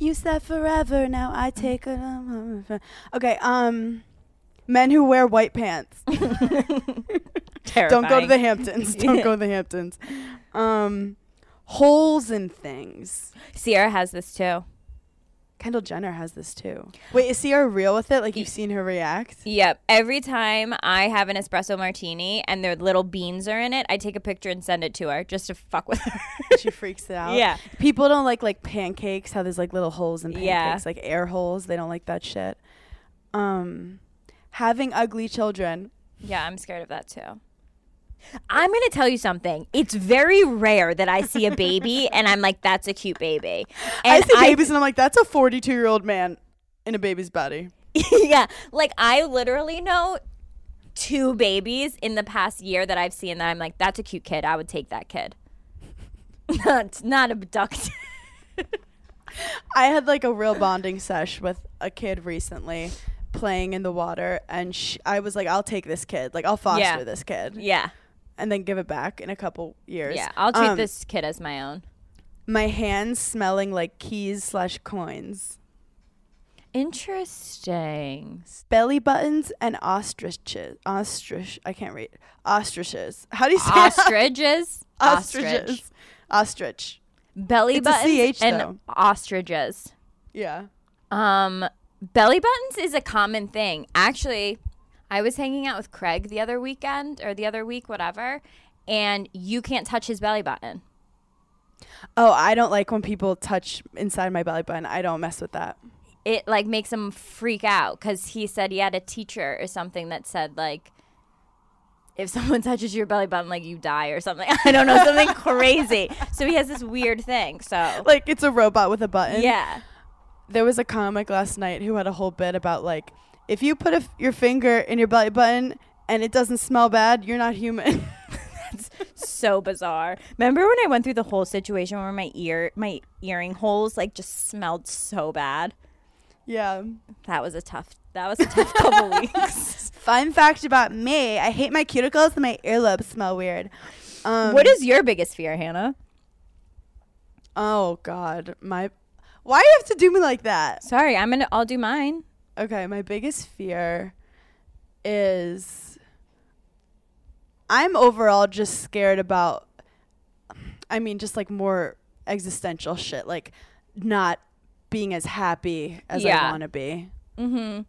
You said forever. Now I take it. Okay. Um, men who wear white pants. Terrifying. Don't go to the Hamptons. Don't go to the Hamptons. Um, holes in things. Sierra has this too. Kendall Jenner has this too. Wait, is Sierra real with it? Like you've seen her react? Yep. Every time I have an espresso martini and their little beans are in it, I take a picture and send it to her just to fuck with her. she freaks it out. Yeah. People don't like like pancakes. How there's like little holes in pancakes, Yeah. like air holes. They don't like that shit. Um, having ugly children. Yeah, I'm scared of that too. I'm going to tell you something. It's very rare that I see a baby and I'm like, that's a cute baby. And I see babies and I'm like, that's a 42 year old man in a baby's body. yeah, like I literally know two babies in the past year that I've seen that I'm like, that's a cute kid. I would take that kid. not, not abducted. I had like a real bonding sesh with a kid recently playing in the water and sh- I was like I'll take this kid like I'll foster Yeah. this kid yeah. And then give it back in a couple years Yeah. I'll treat Um, this kid as my own. my hands smelling like keys slash coins Interesting. belly buttons and ostriches ostrich I can't read ostriches how do you say it? Ostriches. ostriches ostrich Belly It's a buttons CH and though. ostriches. yeah Um, belly buttons is a common thing. Actually, I was hanging out with Craig the other weekend or the other week, whatever, and you can't touch his belly button. oh I don't like when people touch inside my belly button I don't mess with that It like makes him freak out because he said he had a teacher or something that said like. If someone touches your belly button, like you die or something. I don't know, something crazy. So he has this weird thing. So, like it's a robot with a button yeah. there was a comic last night who had a whole bit about like if you put a f- your finger in your belly button and it doesn't smell bad, you're not human. That's so bizarre. Remember when I went through the whole situation where my ear, my earring holes, like just smelled so bad. yeah. That was a tough. That was a tough couple weeks. Fun fact about me: I hate my cuticles and my earlobes smell weird. Um, what is your biggest fear, Hannah? Oh God, my. Why do you have to do me like that? Sorry, I'm gonna. I'll do mine. Okay, my biggest fear is I'm overall just scared about I mean just like more existential shit like not being as happy as Yeah. I want to be. Mm-hmm.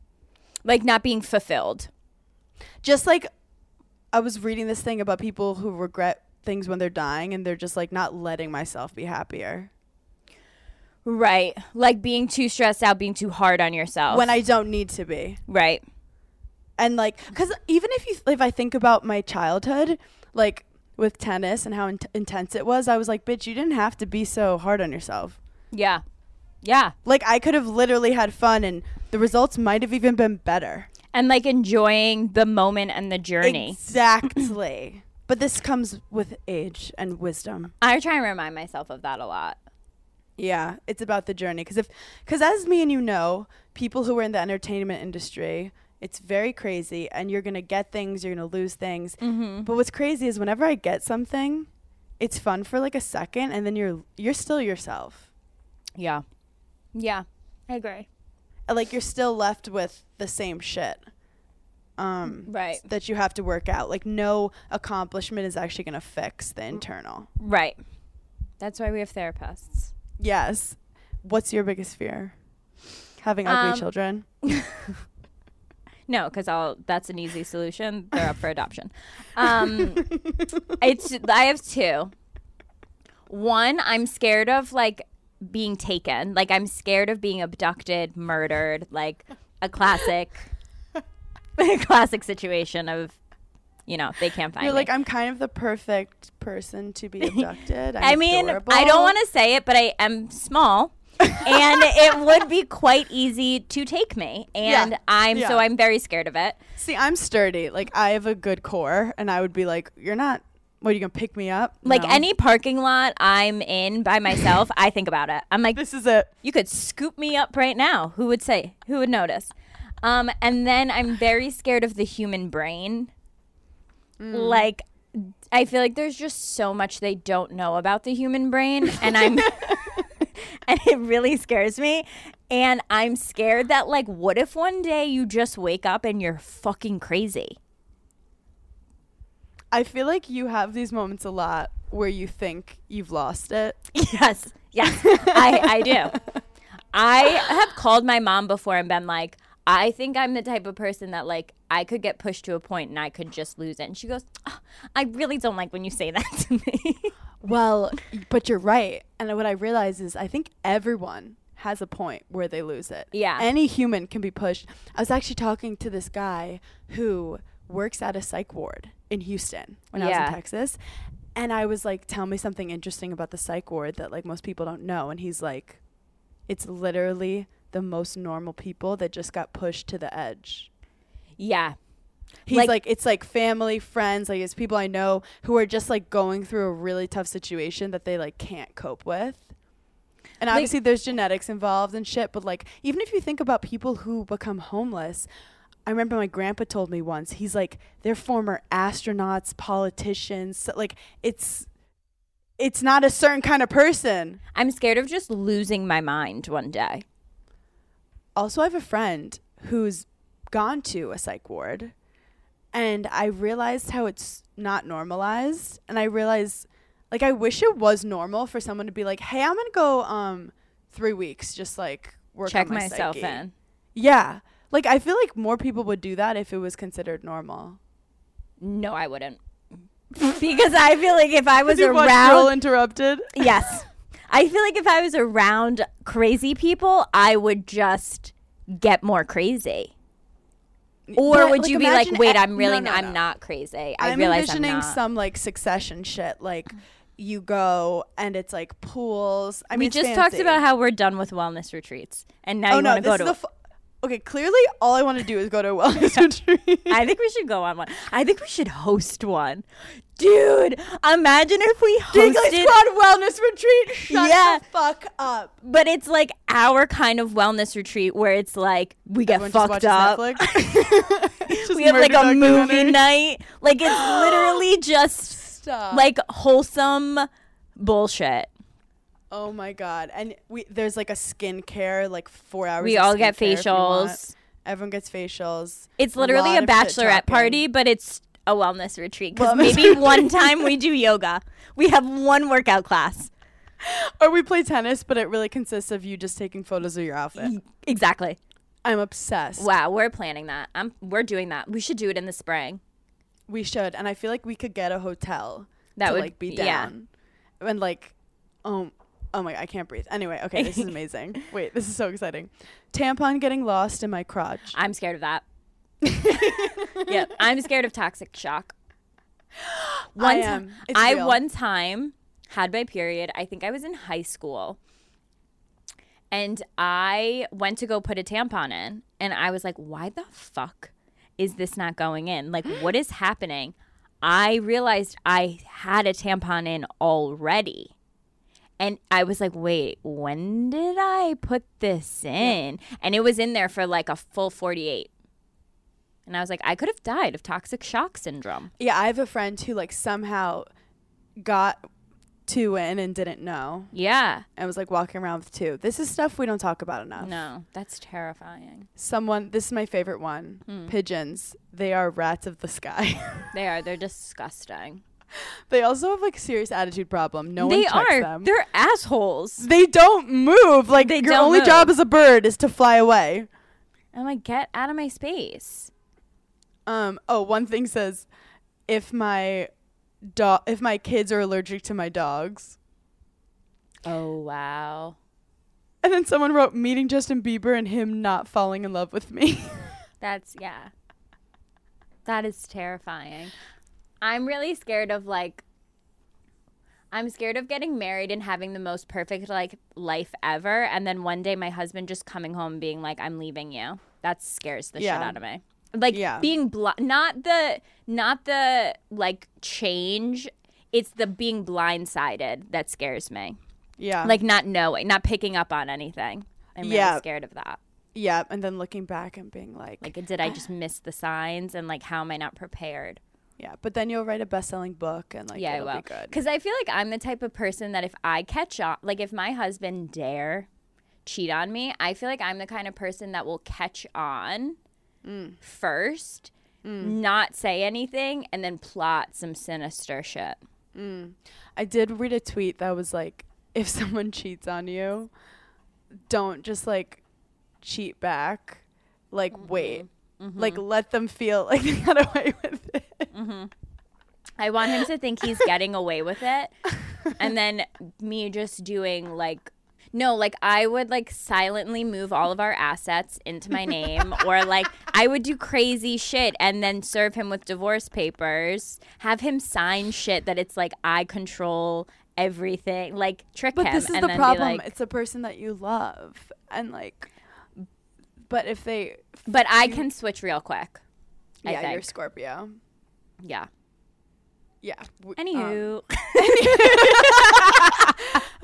Like not being fulfilled. Just like I was reading this thing about people who regret things when they're dying and they're just like not letting myself be happier. Right. Like being too stressed out, being too hard on yourself. when I don't need to be. right. and like because even if you if i think about my childhood like with tennis and how in- intense it was i was like bitch you didn't have to be so hard on yourself Yeah. Yeah. like i could have literally had fun and the results might have even been better And like enjoying the moment and the journey. exactly but this comes with age and wisdom I try and remind myself of that a lot. Yeah it's about the journey because if because as me and you know people who are in the entertainment industry it's very crazy and you're gonna get things you're gonna lose things Mm-hmm. But what's crazy is whenever I get something, it's fun for like a second and then you're you're still yourself. Yeah. Yeah. I agree. Like you're still left with the same shit. Um Right. that you have to work out. Like no accomplishment is actually going to fix the internal. Right. That's why we have therapists. Yes. What's your biggest fear? Having ugly Um, children? No, because I'll. That's an easy solution. They're up for adoption. Um, it's. I have two. One, I'm scared of like being taken. Like I'm scared of being abducted, murdered. Like a classic, a classic situation of, you know, they can't find You're me. like I'm kind of the perfect person to be abducted. I'm I mean, adorable. I don't want to say it, but I am small. and it would be quite easy to take me and Yeah, i'm so i'm very scared of it See, I'm sturdy. Like I have a good core and I would be like, you're not what are you going to pick me up? Like No. any parking lot I'm in by myself, I think about it. I'm like, This is it. you could scoop me up right now. Who would say? Who would notice? Um, and then I'm very scared of the human brain. Mm. Like, I feel like there's just so much they don't know about the human brain, and I'm, and it really scares me. And I'm scared that, like, what if one day you just wake up and you're fucking crazy? I feel like you have these moments a lot where you think you've lost it. Yes, yes, I, I do. I have called my mom before and been like, I think I'm the type of person that like I could get pushed to a point and I could just lose it. And she goes, "Oh, I really don't like when you say that to me. Well, but you're right. And what I realize is I think everyone has a point where they lose it. Yeah. Any human can be pushed. I was actually talking to this guy who works at a psych ward in Houston when I was in Texas. And I was like, tell me something interesting about the psych ward that like most people don't know. And he's like, it's literally the most normal people that just got pushed to the edge. yeah, He's Like- like, it's like family, friends, like it's people I know who are just like going through a really tough situation that they like can't cope with. And Like- obviously there's genetics involved and shit, but like even if you think about people who become homeless, I remember my grandpa told me once, he's like they're former astronauts, politicians, so, like it's it's not a certain kind of person. I'm scared of just losing my mind one day. Also I have a friend who's gone to a psych ward and I realized how it's not normalized and I realized like I wish it was normal for someone to be like, "Hey, I'm going to go um 3 weeks just like work Check on my myself psyche." in. Yeah. Like I feel like more people would do that if it was considered normal. No, I wouldn't. because I feel like if I was around Interrupted? Yes. I feel like if I was around crazy people, I would just get more crazy. Or But, would like, you be like, wait, I'm really, no, no, I'm no. not crazy. I I'm realize I'm envisioning not. some like succession shit like you go and it's like pools. I mean, it's just talked about how we're done with wellness retreats, and now oh you no, want to go to. fu- okay. Clearly, all I want to do is go to a wellness retreat. I think we should go on one. I think we should host one, dude. Imagine if we Giggly hosted, Squad wellness retreat. Shut Yeah. the fuck up. but it's like our kind of wellness retreat where it's like we get Everyone fucked up. We have like a movie night. Like it's literally just Stop. like wholesome bullshit. Oh my god, and we there's like a skincare like four hours. We all get skincare if you want. facials. Everyone gets facials. It's literally a, shit bachelorette party, but it's a wellness retreat. Because maybe one time we do yoga. We have one workout class. Or we play tennis, but it really consists of you just taking photos of your outfit. Exactly. I'm obsessed. Wow, we're planning that. I'm we're doing that. We should do it in the spring. We should, and I feel like we could get a hotel That to would- like be yeah. down, and like, um, Oh my, god, I can't breathe. Anyway, okay, this is amazing. Wait, this is so exciting. Tampon getting lost in my crotch. I'm scared of that. yeah, I'm scared of toxic shock. One I am. It's I real. one time had my period. I think I was in high school. And I went to go put a tampon in and I was like, "Why the fuck is this not going in? Like what is happening?" I realized I had a tampon in already. And I was like, wait, when did I put this in? And it was in there for like a full 48. And I was like, I could have died of toxic shock syndrome. Yeah, I have a friend who like somehow got two in and didn't know Yeah. and was like walking around with two. This is stuff we don't talk about enough. No, that's terrifying. Someone, this is my favorite one. Hmm. Pigeons. They are rats of the sky. They are. They're disgusting. They also have like serious attitude problem. No they one checks are. them. They're assholes. they don't move. Like They your only move. job as a bird is to fly away. I'm like, get out of my space. Um. Oh, one thing says, if my dog, if my kids are allergic to my dogs, Oh, wow. and then someone wrote meeting Justin Bieber and him not falling in love with me. That's, yeah. That is terrifying. I'm really scared of like, I'm scared of getting married and having the most perfect like life ever, and then one day my husband just coming home being like, "I'm leaving you." That scares the shit out of me. Like Yeah. being bl- not the not the like change. It's the being blindsided that scares me. yeah. Like not knowing, not picking up on anything. I'm really Yeah. scared of that. yeah, and then looking back and being like, Like, did I ah. just miss the signs? And like, how am I not prepared? Yeah. But then you'll write a best-selling book and like yeah, it'll will. be good. Because I feel like I'm the type of person that if I catch on, like if my husband dare cheat on me, I feel like I'm the kind of person that will catch on Mm. first, not say anything, and then plot some sinister shit. I did read a tweet that was like, if someone cheats on you, don't just like cheat back. Like Mm-hmm. wait, like let them feel like they got away with it. I want him to think he's getting away with it, and then me just doing like. No, like I would like silently move all of our assets into my name or like I would do crazy shit and then serve him with divorce papers, have him sign shit that it's like I control everything, like trick But him this is the problem. like it's a person that you love, and like, but if they, But I can switch real quick. I yeah, you're. Scorpio. Yeah. Yeah. w- um, Anywho,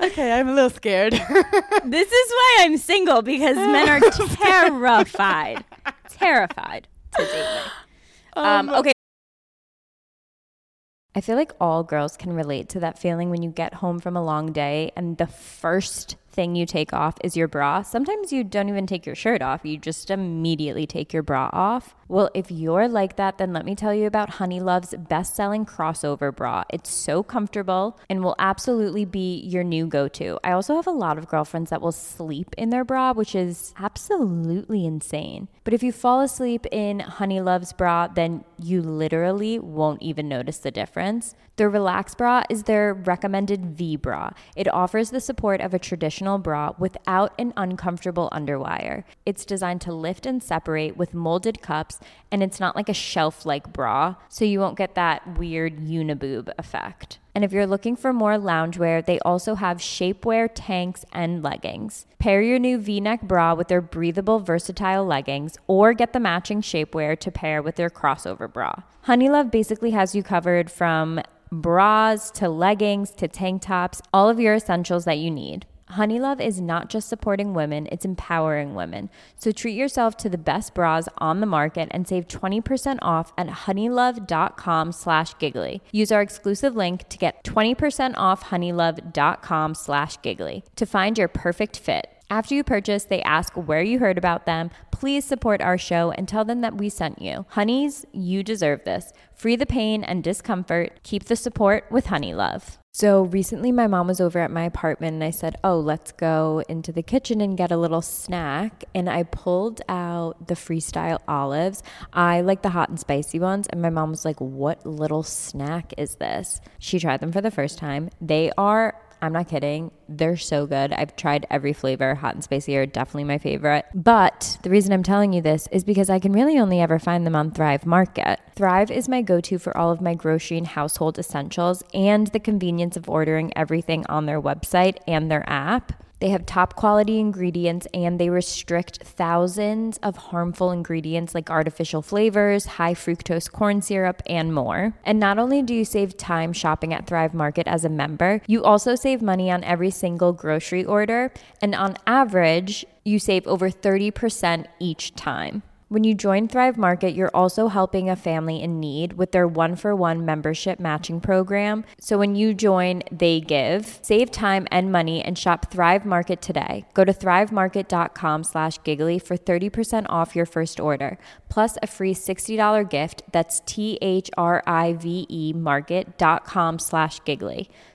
okay, I'm a little scared. this is why I'm single because men are terrified, terrified to date me. Um, okay. I feel like all girls can relate to that feeling when you get home from a long day and the first thing you take off is your bra. Sometimes you don't even take your shirt off, you just immediately take your bra off. Well, if you're like that, then let me tell you about Honeylove's best selling crossover bra. It's so comfortable and will absolutely be your new go to. I also have a lot of girlfriends that will sleep in their bra, which is absolutely insane. But if you fall asleep in Honeylove's bra, then you literally won't even notice the difference. The Relax bra is their recommended V bra. It offers the support of a traditional bra without an uncomfortable underwire. It's designed to lift and separate with molded cups, and it's not like a shelf like bra, so you won't get that weird uniboob effect. And if you're looking for more loungewear, they also have shapewear tanks and leggings. Pair your new v neck bra with their breathable, versatile leggings, or get the matching shapewear to pair with their crossover bra. Honeylove basically has you covered from bras to leggings to tank tops, all of your essentials that you need. Honeylove is not just supporting women, it's empowering women. So treat yourself to the best bras on the market and save 20% off at honeylove.com slash giggly. Use our exclusive link to get 20% off honeylove.com slash giggly to find your perfect fit. After you purchase, they ask where you heard about them. Please support our show and tell them that we sent you. Honeys, you deserve this. Free the pain and discomfort. Keep the support with Honeylove. So recently, my mom was over at my apartment and I said, Oh, let's go into the kitchen and get a little snack. And I pulled out the freestyle olives. I like the hot and spicy ones. And my mom was like, What little snack is this? She tried them for the first time. They are I'm not kidding. They're so good. I've tried every flavor. Hot and spicy are definitely my favorite. But the reason I'm telling you this is because I can really only ever find them on Thrive Market. Thrive is my go to for all of my grocery and household essentials and the convenience of ordering everything on their website and their app. They have top quality ingredients and they restrict thousands of harmful ingredients like artificial flavors, high fructose corn syrup, and more. And not only do you save time shopping at Thrive Market as a member, you also save money on every single grocery order. And on average, you save over 30% each time. When you join Thrive Market, you're also helping a family in need with their one for one membership matching program. So when you join, they give. Save time and money and shop Thrive Market today. Go to thrivemarket.com slash giggly for 30% off your first order, plus a free $60 gift. That's T-H-R-I-V-E market.com slash giggly.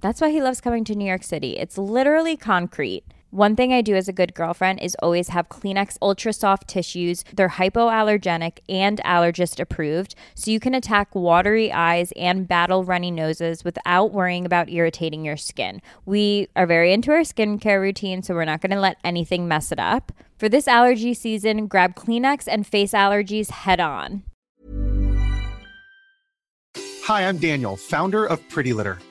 that's why he loves coming to New York City. It's literally concrete. One thing I do as a good girlfriend is always have Kleenex Ultra Soft tissues. They're hypoallergenic and allergist approved, so you can attack watery eyes and battle runny noses without worrying about irritating your skin. We are very into our skincare routine, so we're not going to let anything mess it up. For this allergy season, grab Kleenex and face allergies head on. Hi, I'm Daniel, founder of Pretty Litter.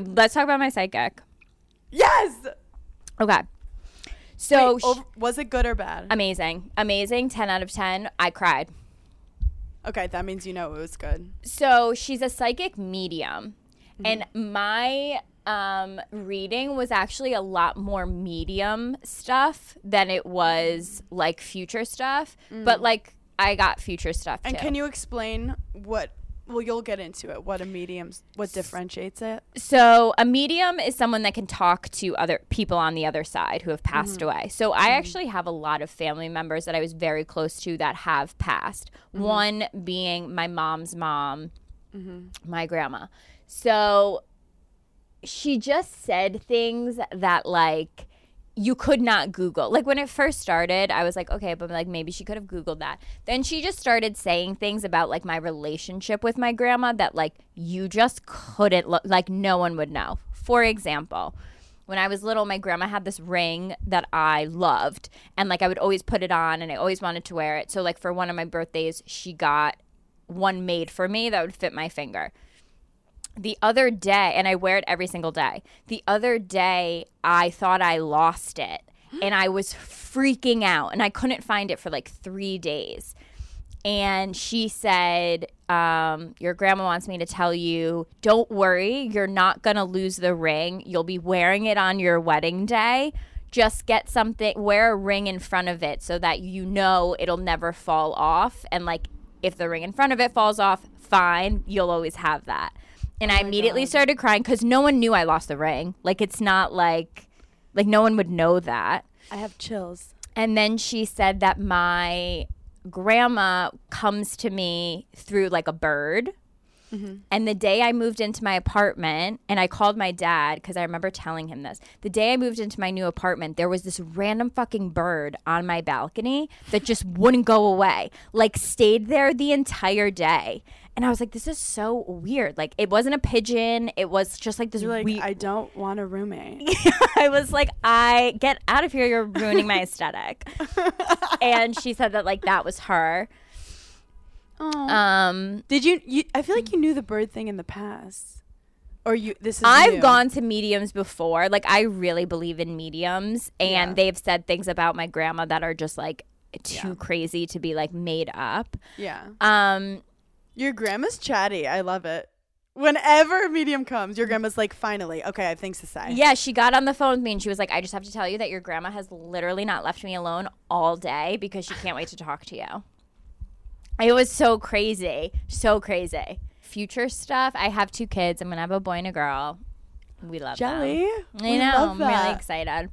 Let's talk about my psychic. Yes. Okay. So, Wait, over- was it good or bad? amazing. Amazing. 10 out of 10. I cried. okay, that means you know it was good. So she's a psychic medium, and my um, reading was actually a lot more medium stuff than it was like future stuff. But like I got future stuff And too. can you explain what? Well, you'll get into it. What a medium's what differentiates it? So, a medium is someone that can talk to other people on the other side who have passed mm-hmm. away. So, I mm-hmm. actually have a lot of family members that I was very close to that have passed. Mm-hmm. One being my mom's mom, my grandma. So, she just said things that, like, you could not Google. Like when it first started, I was like, okay, but like maybe she could have Googled that. Then she just started saying things about like my relationship with my grandma that like you just couldn't like no one would know. For example, when I was little, my grandma had this ring that I loved, and like I would always put it on, and I always wanted to wear it. So like for one of my birthdays, she got one made for me that would fit my finger the other day, and I wear it every single day. The other day, I thought I lost it and I was freaking out and I couldn't find it for like three days. And she said, um, Your grandma wants me to tell you, don't worry, you're not going to lose the ring. You'll be wearing it on your wedding day. Just get something, wear a ring in front of it so that you know it'll never fall off. And like, if the ring in front of it falls off, fine, you'll always have that. And oh I immediately started crying because no one knew I lost the ring. Like, it's not like, like, no one would know that. I have chills. And then she said that my grandma comes to me through like a bird. Mm-hmm. And the day I moved into my apartment, and I called my dad because I remember telling him this. The day I moved into my new apartment, there was this random fucking bird on my balcony that just wouldn't go away, like, stayed there the entire day. And I was like, this is so weird. Like, it wasn't a pigeon, it was just like this You're like, weird. I don't want a roommate. I was like, I get out of here. You're ruining my aesthetic. and she said that like that was her. Oh. Um, Did you, you? I feel like you knew the bird thing in the past. Or you? This is. I've new? gone to mediums before. Like I really believe in mediums and Yeah. they've said things about my grandma that are just like too crazy to be like made up. Yeah. Um Your grandma's chatty. I love it. Whenever a medium comes, your grandma's like, finally, okay, I have things to say. yeah, she got on the phone with me and she was like, I just have to tell you that your grandma has literally not left me alone all day because she can't wait to talk to you. It was so crazy. So crazy. Future stuff. I have two kids. I'm gonna have a boy and a girl. We love them. Jelly. I We know. love I'm really excited.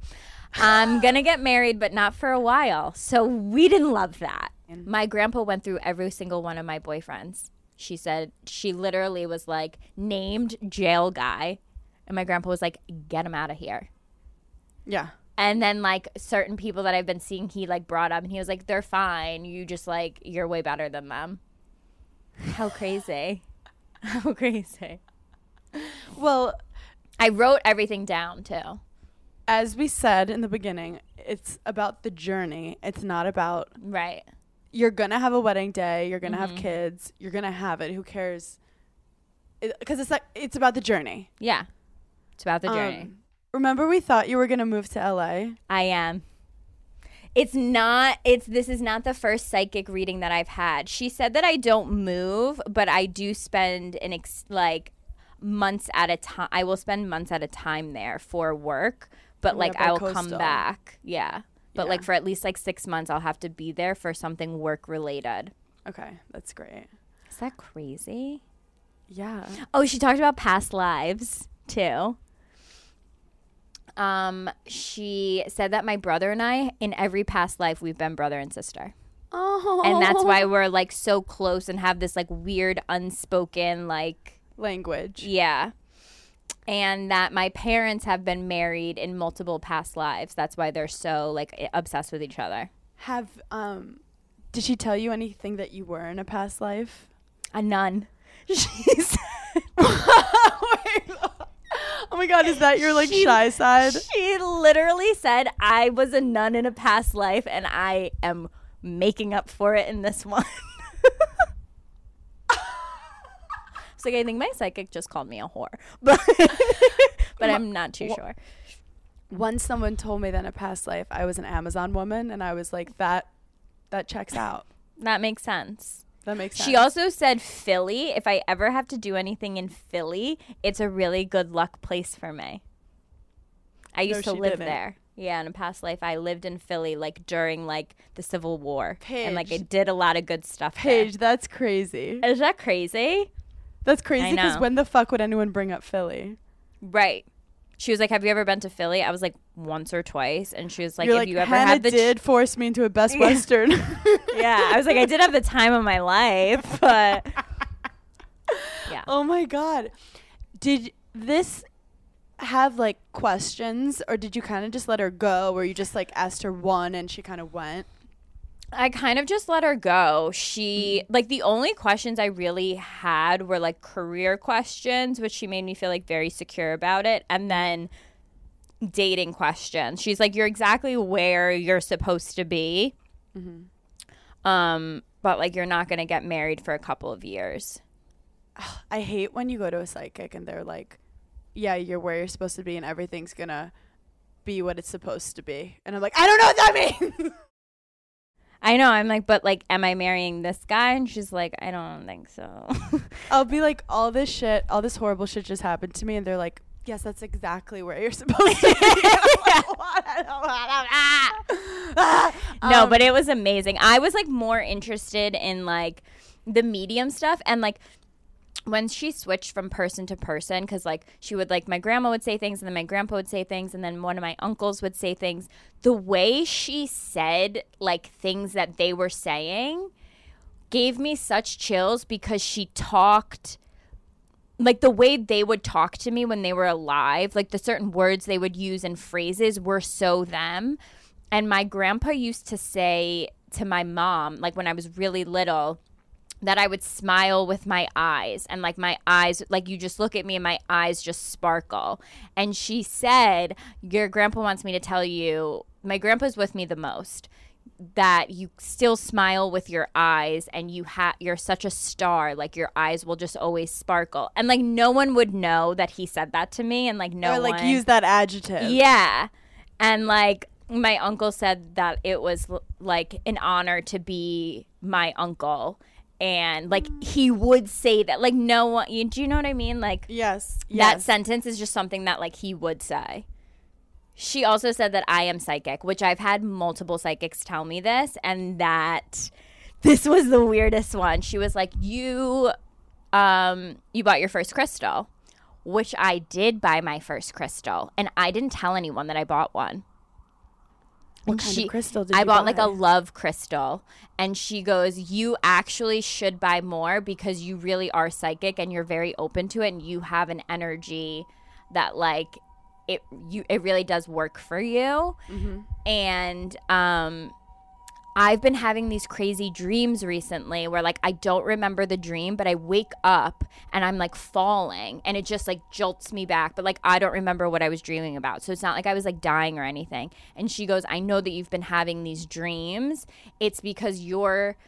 I'm gonna get married, but not for a while. So we didn't love that. My grandpa went through every single one of my boyfriends. She said she literally was like named jail guy, and my grandpa was like, "Get him out of here." Yeah. And then like certain people that I've been seeing, he like brought up, and he was like, "They're fine. You just like you're way better than them." How crazy! How crazy! Well, I wrote everything down too. as we said in the beginning, it's about the journey. It's not about Right. you're gonna have a wedding day. You're gonna Mm-hmm. have kids. You're gonna have it. Who cares? Because it's like it's about the journey. Yeah. It's about the journey. Um, remember, we thought you were gonna move to LA. I am. It's not it's this is not the first psychic reading that I've had. She said that I don't move, but I do spend an ex- like months at a time. I will spend months at a time there for work, but Yeah, like I will come back. Yeah. But Yeah. like for at least like 6 months I'll have to be there for something work related. Okay, that's great. Is that crazy? Yeah. Oh, she talked about past lives too. Um, she said that my brother and I, in every past life, we've been brother and sister, Oh. and that's why we're like so close and have this like weird unspoken like language. yeah. And that my parents have been married in multiple past lives. That's why they're so like obsessed with each other. Have um, did she tell you anything that you were in a past life? A nun. She's Oh my god, is that your like shy side? She literally said, I was a nun in a past life and I am making up for it in this one. it's like, I think my psychic just called me a whore, but, but I'm not too sure. Once someone told me that in a past life I was an Amazon woman, and I was like, that that checks out. That makes sense. That makes sense. She also said Philly. If I ever have to do anything in Philly, it's a really good luck place for me. I used to live didn't. there. Yeah, in a past life, I lived in Philly like during like the Civil War, and like I did a lot of good stuff. Paige, that's crazy. Is that crazy? That's crazy because when the fuck would anyone bring up Philly? Right. She was like, "Have you ever been to Philly?" I was like, "Once or twice," and she was like, You're "If like, you ever Hannah had the ch- did force me into a Best Western. yeah," I was like, "I did have the time of my life," but yeah. oh my god, did this have like questions, or did you kind of just let her go, or you just like asked her one and she kind of went? I kind of just let her go. She like the only questions I really had were like career questions, which she made me feel like very secure about it, and then dating questions. She's like, "You're exactly where you're supposed to be." Um, but like you're not going to get married for a couple of years. I hate when you go to a psychic and they're like, "Yeah, you're where you're supposed to be, and everything's gonna be what it's supposed to be," and I'm like, "I don't know what that means." I know. I'm like, but like, am I marrying this guy? And she's like, I don't think so. I'll be like, all this shit, all this horrible shit just happened to me, and they're like, yes, that's exactly where you're supposed to be. no, but um, it was amazing. I was like more interested in like the medium stuff and like when she switched from person to person because like she would like my grandma would say things and then my grandpa would say things and then one of my uncles would say things the way she said like things that they were saying gave me such chills because she talked like the way they would talk to me when they were alive, like the certain words they would use and phrases were so them. And my grandpa used to say to my mom, like when I was really little, that I would smile with my eyes and like my eyes, like you just look at me and my eyes just sparkle. And she said, Your grandpa wants me to tell you, my grandpa's with me the most. that you still smile with your eyes and you have you're such a star like your eyes will just always sparkle and like no one would know that he said that to me and like no or like one use that adjective. yeah and like my uncle said that it was l- like an honor to be my uncle and like he would say that like no one you, do you know what i mean like Yes. that Yes. sentence is just something that like he would say she also said that i am psychic which i've had multiple psychics tell me this and that this was the weirdest one she was like you um you bought your first crystal which i did buy my first crystal and i didn't tell anyone that i bought one What And kind she- of crystal did I bought like a love crystal. And she goes, You actually should buy more because you really are psychic and you're very open to it and you have an energy that like it you it really does work for you. Mm-hmm. And um I've been having these crazy dreams recently where like I don't remember the dream, but I wake up and I'm like falling and it just like jolts me back, but like I don't remember what I was dreaming about. So it's not like I was like dying or anything. And she goes, "I know that you've been having these dreams. It's because you're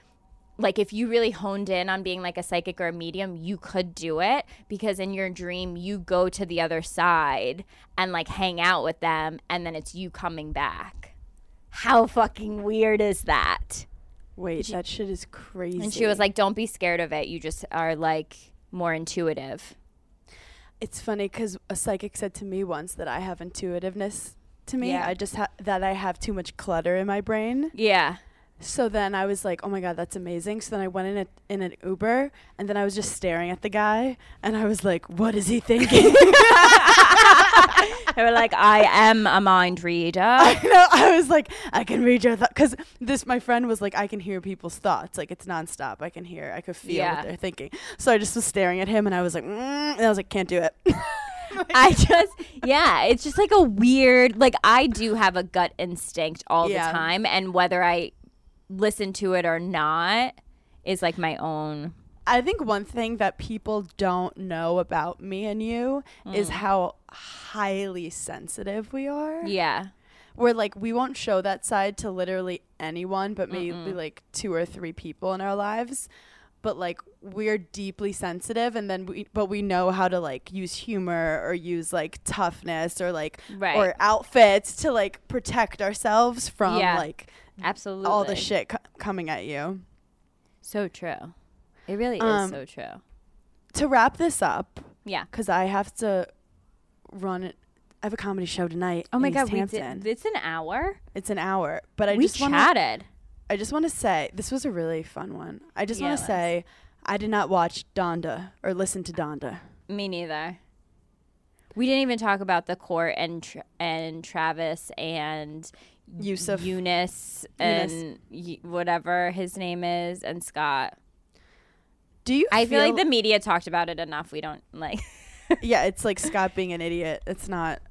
like if you really honed in on being like a psychic or a medium, you could do it because in your dream you go to the other side and like hang out with them and then it's you coming back. How fucking weird is that? Wait, that shit is crazy. And she was like, "Don't be scared of it. You just are like more intuitive." It's funny because a psychic said to me once that I have intuitiveness to me. Yeah. I just ha- that I have too much clutter in my brain. Yeah. So then I was like, "Oh my god, that's amazing!" So then I went in a, in an Uber, and then I was just staring at the guy, and I was like, "What is he thinking?" They were like, "I am a mind reader." I know. I was like, "I can read your thoughts," because this my friend was like, "I can hear people's thoughts. Like it's nonstop. I can hear. I could feel Yeah. what they're thinking." So I just was staring at him, and I was like, mm, and I was like, "Can't do it." I just, yeah, it's just like a weird, like, I do have a gut instinct all Yeah. the time. And whether I listen to it or not is like my own. I think one thing that people don't know about me and you is Mm. how highly sensitive we are. Yeah. We're like we won't show that side to literally anyone, but maybe like two or three people in our lives. But like we're deeply sensitive, and then we but we know how to like use humor or use like toughness or like Right. or outfits to like protect ourselves from Yeah. like Absolutely. all the shit co- coming at you. So true. It really is Um, so true. To wrap this up, Yeah. because I have to run it. I have a comedy show tonight. Oh my God. East We Hampton. did, it's an hour. It's an hour, but I we just want to. chatted. I just want to say this was a really fun one. I just Yeah, want to say I did not watch Donda or listen to Donda. Me neither. We didn't even talk about the court and Tra- and Travis and Yusuf. Eunice Eunice. and y- whatever his name is and Scott. Do you? I feel like the media talked about it enough. We don't like. yeah, it's like Scott being an idiot. It's not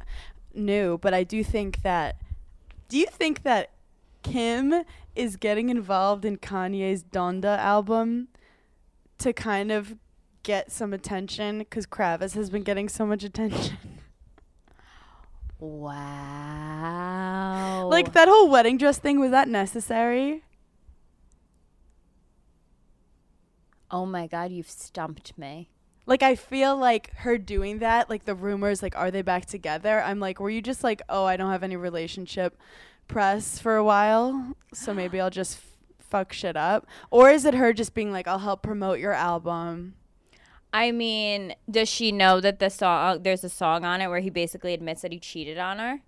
new, but I do think that. Do you think that Kim is getting involved in Kanye's Donda album to kind of get some attention? Because Kravis has been getting so much attention. wow. Like that whole wedding dress thing was that necessary? Oh my God, you've stumped me. Like I feel like her doing that, like the rumors, like are they back together? I'm like, were you just like, oh, I don't have any relationship press for a while, so maybe I'll just f- fuck shit up, or is it her just being like, I'll help promote your album? I mean, does she know that the song? Uh, there's a song on it where he basically admits that he cheated on her.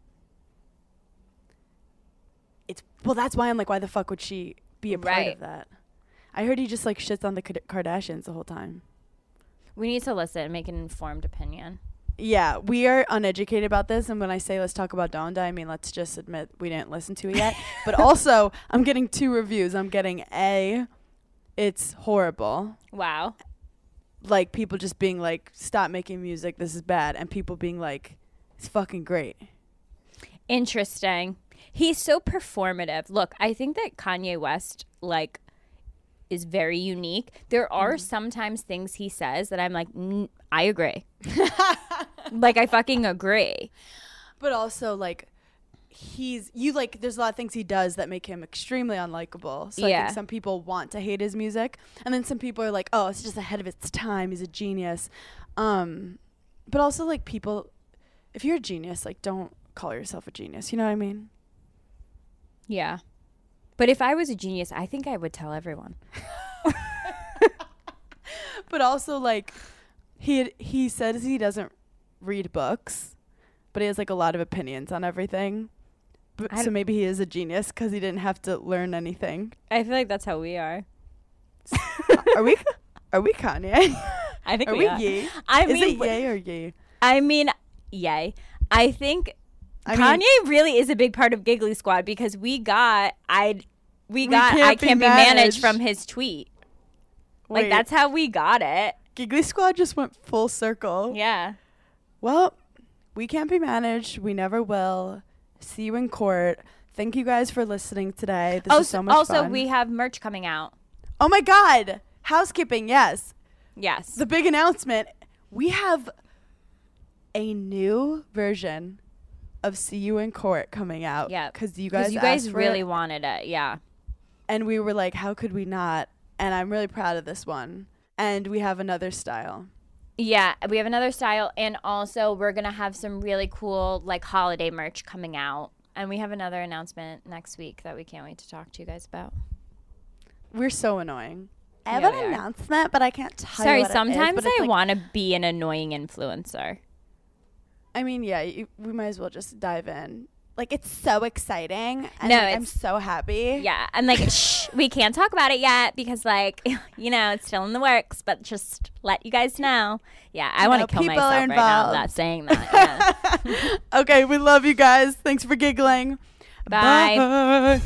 It's well, that's why I'm like, why the fuck would she be a part Right. of that? I heard he just like shits on the Kardashians the whole time. We need to listen and make an informed opinion. Yeah, we are uneducated about this, and when I say let's talk about Donda, I mean let's just admit we didn't listen to it yet. but also, I'm getting two reviews. I'm getting a, it's horrible, Wow. like people just being like, stop making music, this is bad, and people being like, it's fucking great. Interesting. He's so performative. Look, I think that Kanye West like is very unique. There are sometimes things he says that I'm like, I agree. like I fucking agree. But also like, he's you like there's a lot of things he does that make him extremely unlikable. So I think some people want to hate his music and then some people are like, "Oh, it's just ahead of its time. He's a genius." Um but also like people if you're a genius, like don't call yourself a genius. You know what I mean? Yeah. But if I was a genius, I think I would tell everyone. But also like he he says he doesn't read books, but he has like a lot of opinions on everything. But, so maybe he is a genius because he didn't have to learn anything. I feel like that's how we are. are we? Are we Kanye? I think are we we are. Ye? I is mean, it yay or yay? I mean, yay. I think I Kanye mean- really is a big part of Giggly Squad because we got I we We got can't I can't be managed. managed. from his tweet. Like that's how we got it. Giggly Squad just went full circle. Yeah. Well, we can't be managed. We never will. See you in court. Thank you guys for listening today. This also, is so much also fun. we have merch coming out. oh my God! Housekeeping. Yes. Yes. the big announcement we have a new version of see you in court coming out yeah. because you guys you guys really it, wanted it. Yeah. and we were like how could we not and i'm really proud of this one and we have another style Yeah, we have another style, and also we're gonna have some really cool like holiday merch coming out, and we have another announcement next week that we can't wait to talk to you guys about. we're so annoying i have Yeah, an announcement but i can't tell Sorry, you what it is, sometimes I like- want to be an annoying influencer. I mean yeah you, we might as well just dive in like it's so exciting and No, like, i'm so happy Yeah, and like, shh, we can't talk about it yet because, like, you know, it's still in the works. But just let you guys know. Yeah, I want No, to kill people myself are right now. involved. That saying that. Yeah. okay we love you guys thanks for giggling Bye. Bye.